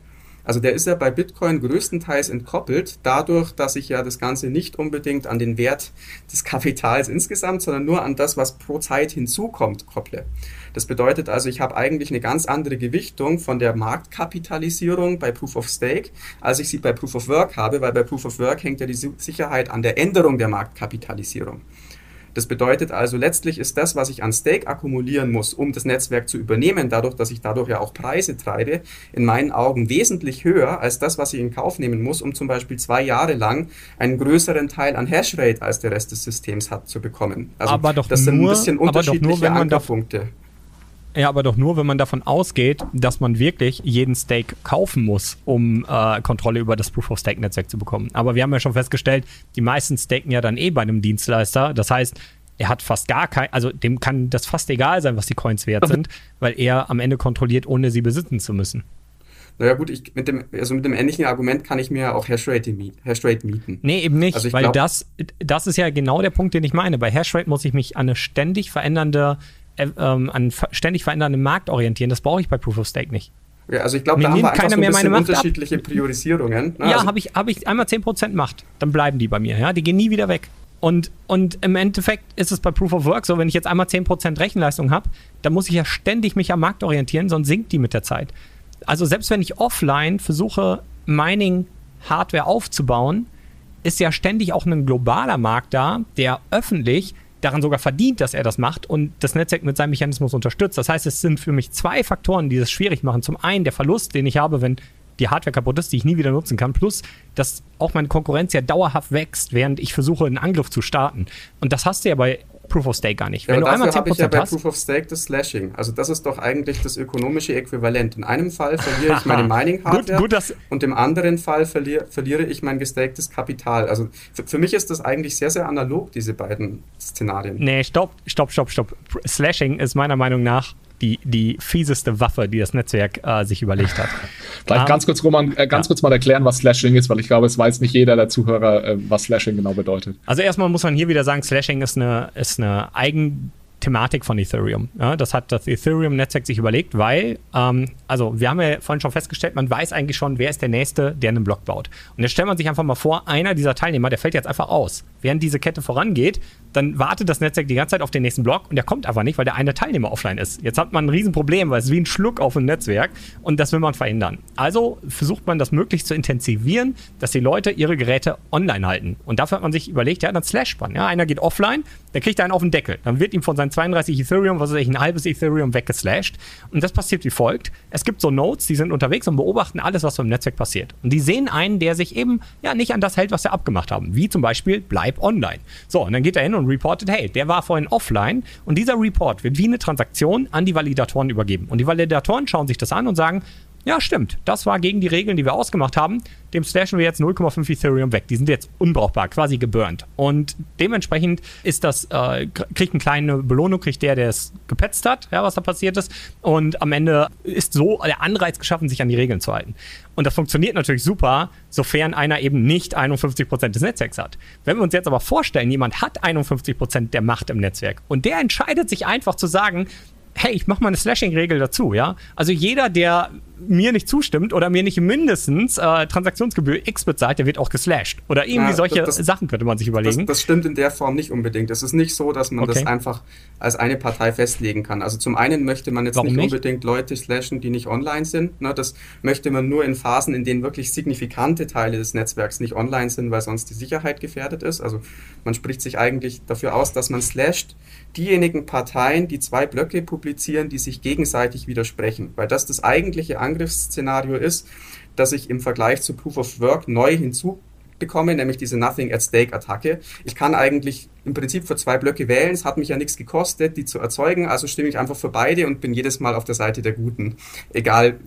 Also der ist ja bei Bitcoin größtenteils entkoppelt, dadurch, dass ich ja das Ganze nicht unbedingt an den Wert des Kapitals insgesamt, sondern nur an das, was pro Zeit hinzukommt, kopple. Das bedeutet also, ich habe eigentlich eine ganz andere Gewichtung von der Marktkapitalisierung bei Proof of Stake, als ich sie bei Proof of Work habe, weil bei Proof of Work hängt ja die Sicherheit an der Änderung der Marktkapitalisierung. Das bedeutet also, letztlich ist das, was ich an Stake akkumulieren muss, um das Netzwerk zu übernehmen, dadurch, dass ich dadurch ja auch Preise treibe, in meinen Augen wesentlich höher als das, was ich in Kauf nehmen muss, um zum Beispiel zwei Jahre lang einen größeren Teil an Hashrate als der Rest des Systems hat zu bekommen. Also aber doch das sind nur, ein bisschen unterschiedliche Ankerpunkte. Ja, aber doch nur, wenn man davon ausgeht, dass man wirklich jeden Stake kaufen muss, um äh, Kontrolle über das Proof-of-Stake-Netzwerk zu bekommen. Aber wir haben ja schon festgestellt, die meisten staken ja dann eh bei einem Dienstleister. Das heißt, er hat fast gar kein, also dem kann das fast egal sein, was die Coins wert sind, weil er am Ende kontrolliert, ohne sie besitzen zu müssen. Naja gut, ich, mit, dem, also mit dem ähnlichen Argument kann ich mir auch Hashrate, Hashrate mieten. Nee, eben nicht, also weil glaub, das, das ist ja genau der Punkt, den ich meine. Bei Hashrate muss ich mich an eine ständig verändernde ähm, an ständig verändernden Markt orientieren. Das brauche ich bei Proof of Stake nicht. Ja, also ich glaube, da haben wir einfach so ein bisschen unterschiedliche ab. Priorisierungen. Ne? Ja, also habe ich, hab ich einmal 10% Macht, dann bleiben die bei mir. Ja? Die gehen nie wieder weg. Und, und im Endeffekt ist es bei Proof of Work so, wenn ich jetzt einmal 10% Rechenleistung habe, dann muss ich ja ständig mich am Markt orientieren, sonst sinkt die mit der Zeit. Also selbst wenn ich offline versuche, Mining-Hardware aufzubauen, ist ja ständig auch ein globaler Markt da, der öffentlich daran sogar verdient, dass er das macht und das Netzwerk mit seinem Mechanismus unterstützt. Das heißt, es sind für mich zwei Faktoren, die das schwierig machen. Zum einen der Verlust, den ich habe, wenn die Hardware kaputt ist, die ich nie wieder nutzen kann, plus dass auch meine Konkurrenz ja dauerhaft wächst, während ich versuche, einen Angriff zu starten. Und das hast du ja bei Proof of Stake gar nicht. Ja, Wenn du einmal 10% habe ich ja bei hast, Proof of Stake das Slashing. Also das ist doch eigentlich das ökonomische Äquivalent. In einem Fall verliere ich meine Mining-Hardware gut, gut, und im anderen Fall verliere, verliere ich mein gestaktes Kapital. Also für, für, mich ist das eigentlich sehr, sehr analog, diese beiden Szenarien. Nee, stopp, stopp, stopp, stopp. Slashing ist meiner Meinung nach die, die fieseste Waffe, die das Netzwerk äh, sich überlegt hat. Vielleicht um, ganz kurz, Roman, äh, ganz ja. kurz mal erklären, was Slashing ist, weil ich glaube, es weiß nicht jeder der Zuhörer, äh, was Slashing genau bedeutet. Also erstmal muss man hier wieder sagen, Slashing ist eine, ist eine eigen Thematik von Ethereum. Ja, das hat das Ethereum-Netzwerk sich überlegt, weil, ähm, also wir haben ja vorhin schon festgestellt, man weiß eigentlich schon, wer ist der Nächste, der einen Block baut. Und jetzt stellt man sich einfach mal vor, einer dieser Teilnehmer, der fällt jetzt einfach aus. Während diese Kette vorangeht, dann wartet das Netzwerk die ganze Zeit auf den nächsten Block und der kommt aber nicht, weil der eine Teilnehmer offline ist. Jetzt hat man ein Riesenproblem, weil es ist wie ein Schluck auf dem Netzwerk und das will man verhindern. Also versucht man das möglichst zu intensivieren, dass die Leute ihre Geräte online halten. Und dafür hat man sich überlegt, ja, dann slash man. Ja, einer geht offline, der kriegt einen auf den Deckel. Dann wird ihm von seinen 32 Ethereum, was weiß ich, ein halbes Ethereum weggeslasht. Und das passiert wie folgt. Es gibt so Nodes, die sind unterwegs und beobachten alles, was im Netzwerk passiert. Und die sehen einen, der sich eben ja nicht an das hält, was sie abgemacht haben. Wie zum Beispiel, bleib online. So, und dann geht er hin und reportet, hey, der war vorhin offline und dieser Report wird wie eine Transaktion an die Validatoren übergeben. Und die Validatoren schauen sich das an und sagen, ja, stimmt, das war gegen die Regeln, die wir ausgemacht haben. Dem slashen wir jetzt 0,5 Ethereum weg. Die sind jetzt unbrauchbar, quasi geburnt. Und dementsprechend ist das, äh, kriegt eine kleine Belohnung, kriegt der, der es gepetzt hat, ja, was da passiert ist. Und am Ende ist so der Anreiz geschaffen, sich an die Regeln zu halten. Und das funktioniert natürlich super, sofern einer eben nicht 51% des Netzwerks hat. Wenn wir uns jetzt aber vorstellen, jemand hat 51% der Macht im Netzwerk und der entscheidet sich einfach zu sagen, hey, ich mache mal eine Slashing-Regel dazu, ja. Also jeder, der mir nicht zustimmt oder mir nicht mindestens äh, Transaktionsgebühr X bezahlt, der wird auch geslashed. Oder irgendwie ja, solche das, Sachen könnte man sich überlegen. Das, das, stimmt in der Form nicht unbedingt. Es ist nicht so, dass man okay. das einfach als eine Partei festlegen kann. Also zum einen möchte man jetzt nicht, nicht, unbedingt Leute slashen, die nicht online sind. Ne? Das möchte man nur in Phasen, in denen wirklich signifikante Teile des Netzwerks nicht online sind, weil sonst die Sicherheit gefährdet ist. Also man spricht sich eigentlich dafür aus, dass man slasht diejenigen Parteien, die zwei Blöcke publizieren, die sich gegenseitig widersprechen. Weil das das eigentliche Angriffsszenario ist, dass ich im Vergleich zu Proof of Work neu hinzu bekomme, nämlich diese Nothing at Stake Attacke. Ich kann eigentlich im Prinzip für zwei Blöcke wählen, es hat mich ja nichts gekostet, die zu erzeugen, also stimme ich einfach für beide und bin jedes Mal auf der Seite der Guten. Egal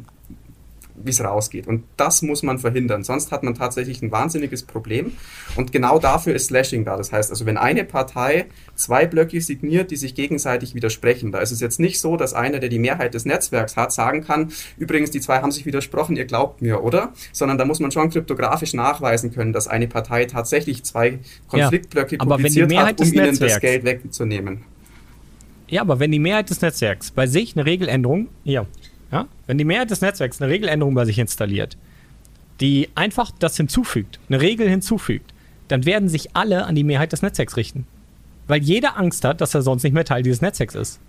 wie es rausgeht. Und das muss man verhindern. Sonst hat man tatsächlich ein wahnsinniges Problem. Und genau dafür ist Slashing da. Das heißt also, wenn eine Partei zwei Blöcke signiert, die sich gegenseitig widersprechen, da ist es jetzt nicht so, dass einer, der die Mehrheit des Netzwerks hat, sagen kann, übrigens, die zwei haben sich widersprochen, ihr glaubt mir, oder? Sondern da muss man schon kryptografisch nachweisen können, dass eine Partei tatsächlich zwei Konfliktblöcke ja, publiziert hat, um ihnen Netzwerks das Geld wegzunehmen. Ja, aber wenn die Mehrheit des Netzwerks bei sich eine Regeländerung, ja, ja? Wenn die Mehrheit des Netzwerks eine Regeländerung bei sich installiert, die einfach das hinzufügt, eine Regel hinzufügt, dann werden sich alle an die Mehrheit des Netzwerks richten. Weil jeder Angst hat, dass er sonst nicht mehr Teil dieses Netzwerks ist.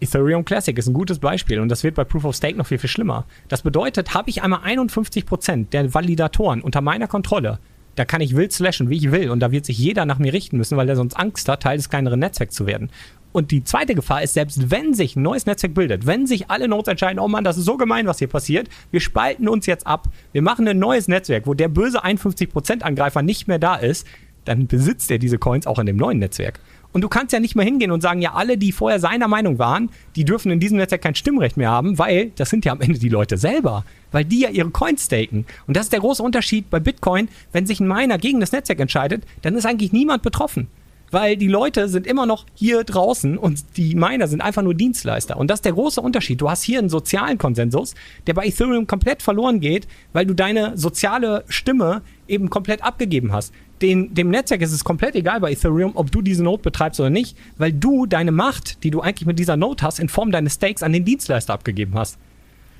Ethereum Classic ist ein gutes Beispiel und das wird bei Proof of Stake noch viel, viel schlimmer. Das bedeutet, habe ich einmal 51% der Validatoren unter meiner Kontrolle, da kann ich wild slashen, wie ich will und da wird sich jeder nach mir richten müssen, weil er sonst Angst hat, Teil des kleineren Netzwerks zu werden. Und die zweite Gefahr ist, selbst wenn sich ein neues Netzwerk bildet, wenn sich alle Nodes entscheiden, oh Mann, das ist so gemein, was hier passiert, wir spalten uns jetzt ab, wir machen ein neues Netzwerk, wo der böse 51%-Angreifer nicht mehr da ist, dann besitzt er diese Coins auch in dem neuen Netzwerk. Und du kannst ja nicht mehr hingehen und sagen, ja, alle, die vorher seiner Meinung waren, die dürfen in diesem Netzwerk kein Stimmrecht mehr haben, weil das sind ja am Ende die Leute selber, weil die ja ihre Coins staken. Und das ist der große Unterschied bei Bitcoin. Wenn sich ein Miner gegen das Netzwerk entscheidet, dann ist eigentlich niemand betroffen weil die Leute sind immer noch hier draußen und die Miner sind einfach nur Dienstleister. Und das ist der große Unterschied. Du hast hier einen sozialen Konsensus, der bei Ethereum komplett verloren geht, weil du deine soziale Stimme eben komplett abgegeben hast. Den, dem Netzwerk ist es komplett egal bei Ethereum, ob du diese Node betreibst oder nicht, weil du deine Macht, die du eigentlich mit dieser Node hast, in Form deines Stakes an den Dienstleister abgegeben hast.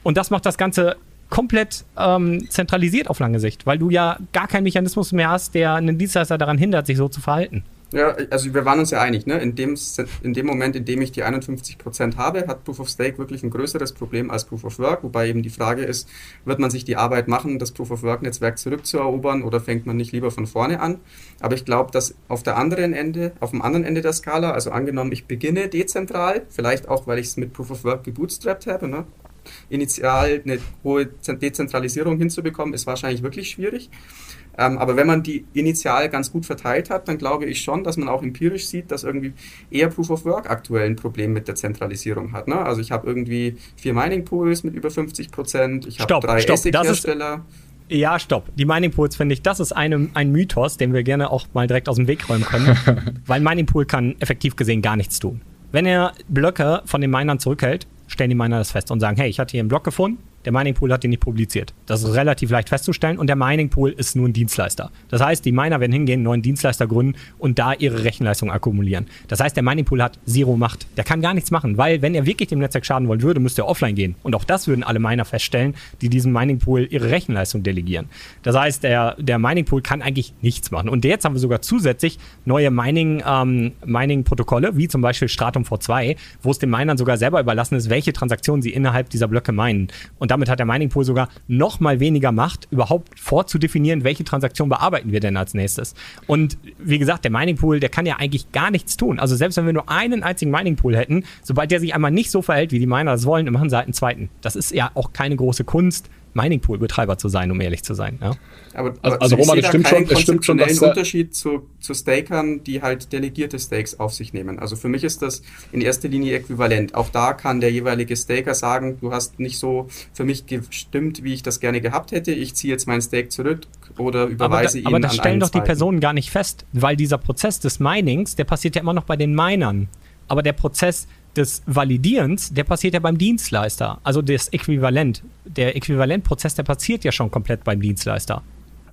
Und das macht das Ganze komplett ähm, zentralisiert auf lange Sicht, weil du ja gar keinen Mechanismus mehr hast, der einen Dienstleister daran hindert, sich so zu verhalten. Ja, also wir waren uns ja einig, ne? in, dem, in dem Moment, in dem ich die 51% habe, hat Proof of Stake wirklich ein größeres Problem als Proof of Work, wobei eben die Frage ist, wird man sich die Arbeit machen, das Proof of Work-Netzwerk zurückzuerobern oder fängt man nicht lieber von vorne an? Aber ich glaube, dass auf der anderen Ende, auf dem anderen Ende der Skala, also angenommen, ich beginne dezentral, vielleicht auch, weil ich es mit Proof of Work gebootstrapped habe, ne? initial eine hohe Dezentralisierung hinzubekommen, ist wahrscheinlich wirklich schwierig. Ähm, aber wenn man die initial ganz gut verteilt hat, dann glaube ich schon, dass man auch empirisch sieht, dass irgendwie eher Proof of Work aktuell ein Problem mit der Zentralisierung hat. Ne? Also ich habe irgendwie vier Mining Pools mit über 50 Prozent, ich habe drei ASIC-Hersteller. Ja, stopp. Die Mining Pools finde ich, das ist eine, ein Mythos, den wir gerne auch mal direkt aus dem Weg räumen können. weil Mining Pool kann effektiv gesehen gar nichts tun. Wenn er Blöcke von den Minern zurückhält, stellen die Miner das fest und sagen, hey, ich hatte hier einen Block gefunden, der Mining Pool hat den nicht publiziert. Das ist relativ leicht festzustellen und der Mining Pool ist nur ein Dienstleister. Das heißt, die Miner werden hingehen, neuen Dienstleister gründen und da ihre Rechenleistung akkumulieren. Das heißt, der Mining Pool hat Zero Macht. Der kann gar nichts machen, weil wenn er wirklich dem Netzwerk schaden wollen würde, müsste er offline gehen. Und auch das würden alle Miner feststellen, die diesem Mining Pool ihre Rechenleistung delegieren. Das heißt, der, der Mining Pool kann eigentlich nichts machen. Und jetzt haben wir sogar zusätzlich neue Mining, ähm, Mining-Protokolle, wie zum Beispiel Stratum V2, wo es den Minern sogar selber überlassen ist, welche Transaktionen sie innerhalb dieser Blöcke meinen. Und damit hat der Mining Pool sogar noch mal weniger Macht, überhaupt vorzudefinieren, welche Transaktion bearbeiten wir denn als nächstes. Und wie gesagt, der Mining Pool, der kann ja eigentlich gar nichts tun. Also selbst wenn wir nur einen einzigen Mining Pool hätten, sobald der sich einmal nicht so verhält, wie die Miner das wollen, machen sie halt einen zweiten. Das ist ja auch keine große Kunst, Mining Pool Betreiber zu sein, um ehrlich zu sein. Ja? Aber, also, also Roman, es stimmt schon, es stimmt schon, dass Unterschied zu, zu Stakern, die halt delegierte Stakes auf sich nehmen. Also für mich ist das in erster Linie äquivalent. Auch da kann der jeweilige Staker sagen, du hast nicht so für mich gestimmt, wie ich das gerne gehabt hätte. Ich ziehe jetzt meinen Stake zurück oder überweise aber da, ihn Aber das stellen doch die Personen gar nicht fest, weil dieser Prozess des Minings, der passiert ja immer noch bei den Minern. Aber der Prozess des Validierens, der passiert ja beim Dienstleister. Also das Äquivalent. Der Äquivalentprozess, der passiert ja schon komplett beim Dienstleister.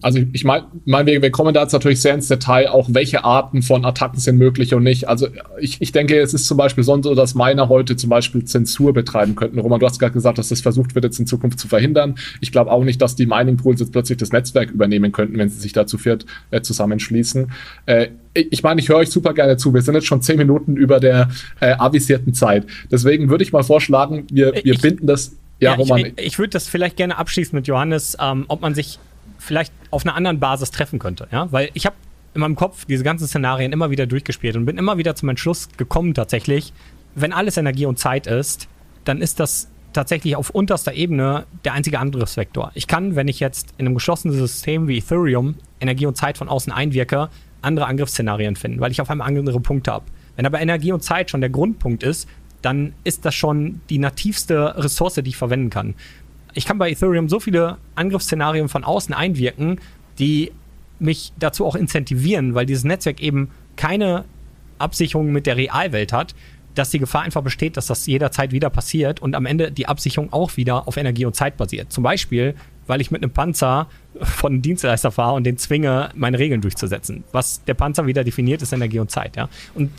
Also ich meine, mein, wir, wir kommen da jetzt natürlich sehr ins Detail, auch welche Arten von Attacken sind möglich und nicht. Also ich, ich denke, es ist zum Beispiel sonst so, dass Miner heute zum Beispiel Zensur betreiben könnten. Roman, du hast gerade gesagt, dass das versucht wird, jetzt in Zukunft zu verhindern. Ich glaube auch nicht, dass die Mining Pools jetzt plötzlich das Netzwerk übernehmen könnten, wenn sie sich dazu viert äh, zusammenschließen. Äh, ich meine, ich höre euch super gerne zu. Wir sind jetzt schon zehn Minuten über der äh, avisierten Zeit. Deswegen würde ich mal vorschlagen, wir, wir ich, binden das. Ja, ja Roman. Ich, ich würde das vielleicht gerne abschließen mit Johannes, ähm, ob man sich vielleicht auf einer anderen Basis treffen könnte. Ja? Weil ich habe in meinem Kopf diese ganzen Szenarien immer wieder durchgespielt und bin immer wieder zum Entschluss gekommen tatsächlich, wenn alles Energie und Zeit ist, dann ist das tatsächlich auf unterster Ebene der einzige Angriffsvektor. Ich kann, wenn ich jetzt in einem geschlossenen System wie Ethereum Energie und Zeit von außen einwirke, andere Angriffsszenarien finden, weil ich auf einmal andere Punkte habe. Wenn aber Energie und Zeit schon der Grundpunkt ist, dann ist das schon die nativste Ressource, die ich verwenden kann. Ich kann bei Ethereum so viele Angriffsszenarien von außen einwirken, die mich dazu auch incentivieren, weil dieses Netzwerk eben keine Absicherung mit der Realwelt hat, dass die Gefahr einfach besteht, dass das jederzeit wieder passiert und am Ende die Absicherung auch wieder auf Energie und Zeit basiert. Zum Beispiel, weil ich mit einem Panzer von einem Dienstleister fahre und den zwinge, meine Regeln durchzusetzen. Was der Panzer wieder definiert, ist Energie und Zeit. Ja? Und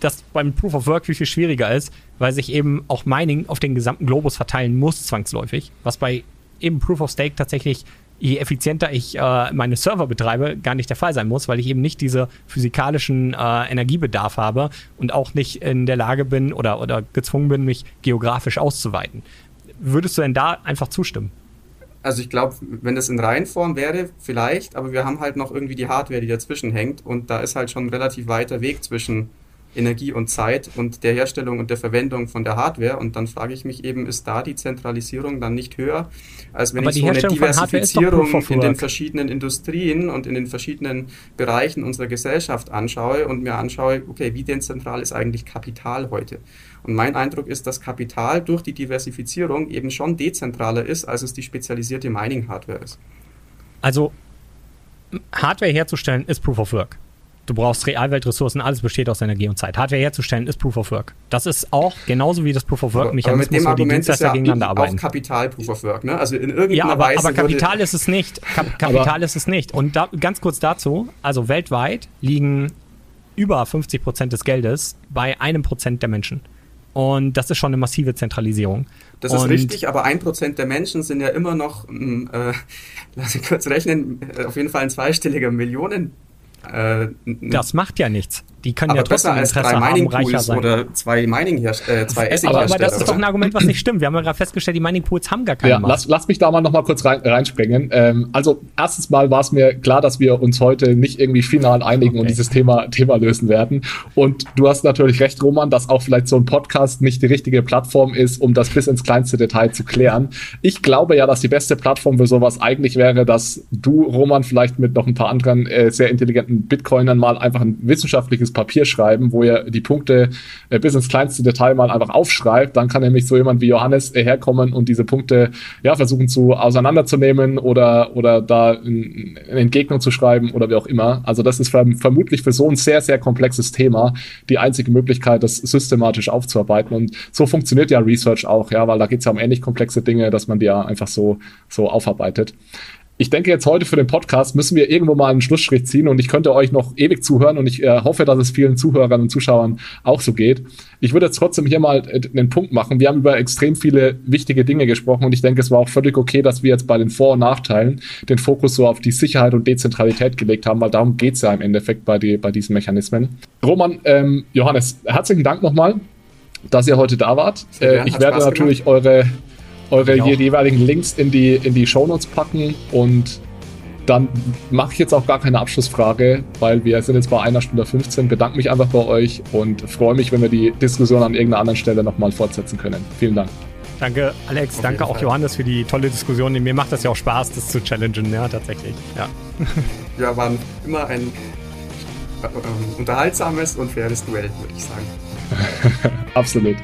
das beim Proof of Work viel, viel schwieriger ist, weil sich eben auch Mining auf den gesamten Globus verteilen muss, zwangsläufig. Was bei eben Proof of Stake tatsächlich je effizienter ich äh, meine Server betreibe, gar nicht der Fall sein muss, weil ich eben nicht diese physikalischen äh, Energiebedarf habe und auch nicht in der Lage bin oder, oder gezwungen bin, mich geografisch auszuweiten. Würdest du denn da einfach zustimmen? Also ich glaube, wenn das in Reihenform wäre, vielleicht, aber wir haben halt noch irgendwie die Hardware, die dazwischen hängt und da ist halt schon ein relativ weiter Weg zwischen Energie und Zeit und der Herstellung und der Verwendung von der Hardware. Und dann frage ich mich eben, ist da die Zentralisierung dann nicht höher, als wenn Aber ich so eine Diversifizierung in den verschiedenen Industrien und in den verschiedenen Bereichen unserer Gesellschaft anschaue und mir anschaue, okay, wie dezentral ist eigentlich Kapital heute? Und mein Eindruck ist, dass Kapital durch die Diversifizierung eben schon dezentraler ist, als es die spezialisierte Mining-Hardware ist. Also Hardware herzustellen ist Proof of Work. Du brauchst Realweltressourcen, alles besteht aus Energie und Zeit. Hardware herzustellen ist Proof of Work. Das ist auch genauso wie das Proof of Work-Mechanismus, wo die Dienstleister ja gegeneinander arbeiten. Auch Kapital Proof of Work, ne? Also in irgendeiner ja, aber, Weise. Aber Kapital ist es nicht. Kap Kapital ist es nicht. Und da, ganz kurz dazu: Also weltweit liegen über 50 Prozent des Geldes bei einem Prozent der Menschen. Und das ist schon eine massive Zentralisierung. Das ist richtig, aber ein Prozent der Menschen sind ja immer noch, äh, lass mich kurz rechnen, äh, auf jeden Fall ein zweistelliger Millionen äh, das macht ja nichts. Die können ja trotzdem als Interesse drei haben, reicher sein. Oder zwei Mining äh, zwei aber, aber das ist doch ein Argument, was nicht stimmt. Wir haben ja gerade festgestellt, die Mining Pools haben gar keine ja, lass, lass, mich da mal noch mal kurz rein, reinspringen. Ähm, also erstens mal war es mir klar, dass wir uns heute nicht irgendwie final einigen okay. und dieses Thema, Thema lösen werden. Und du hast natürlich recht, Roman, dass auch vielleicht so ein Podcast nicht die richtige Plattform ist, um das bis ins kleinste Detail zu klären. Ich glaube ja, dass die beste Plattform für sowas eigentlich wäre, dass du, Roman, vielleicht mit noch ein paar anderen äh, sehr intelligenten Bitcoinern mal einfach ein wissenschaftliches Papier schreiben, wo ihr die Punkte äh, bis ins kleinste Detail mal einfach aufschreibt. Dann kann nämlich so jemand wie Johannes äh, herkommen und diese Punkte ja versuchen zu auseinanderzunehmen oder, oder da eine Entgegnung zu schreiben oder wie auch immer. Also das ist vermutlich für so ein sehr, sehr komplexes Thema die einzige Möglichkeit, das systematisch aufzuarbeiten. Und so funktioniert ja Research auch, ja, weil da geht es ja um ähnlich komplexe Dinge, dass man die ja einfach so, so aufarbeitet ich denke jetzt heute für den Podcast müssen wir irgendwo mal einen Schlussstrich ziehen und ich könnte euch noch ewig zuhören und ich äh, hoffe, dass es vielen Zuhörern und Zuschauern auch so geht. Ich würde jetzt trotzdem hier mal äh, einen Punkt machen. Wir haben über extrem viele wichtige Dinge gesprochen und ich denke, es war auch völlig okay, dass wir jetzt bei den Vor- und Nachteilen den Fokus so auf die Sicherheit und Dezentralität gelegt haben, weil darum geht's ja im Endeffekt bei, die, bei diesen Mechanismen. Roman, ähm, Johannes, herzlichen Dank nochmal, dass ihr heute da wart. Äh, ich werde natürlich eure eure jeweiligen Links in die, in die Shownotes packen und dann mache ich jetzt auch gar keine Abschlussfrage, weil wir sind jetzt bei einer Stunde 15. Bedanke mich einfach bei euch und freue mich, wenn wir die Diskussion an irgendeiner anderen Stelle nochmal fortsetzen können. Vielen Dank. Danke, Alex. Auf danke auch Fall. Johannes für die tolle Diskussion. Mir macht das ja auch Spaß, das zu challengen, ja, tatsächlich. Ja, ja war immer ein äh, unterhaltsames und faires Duell, würde ich sagen. Absolut.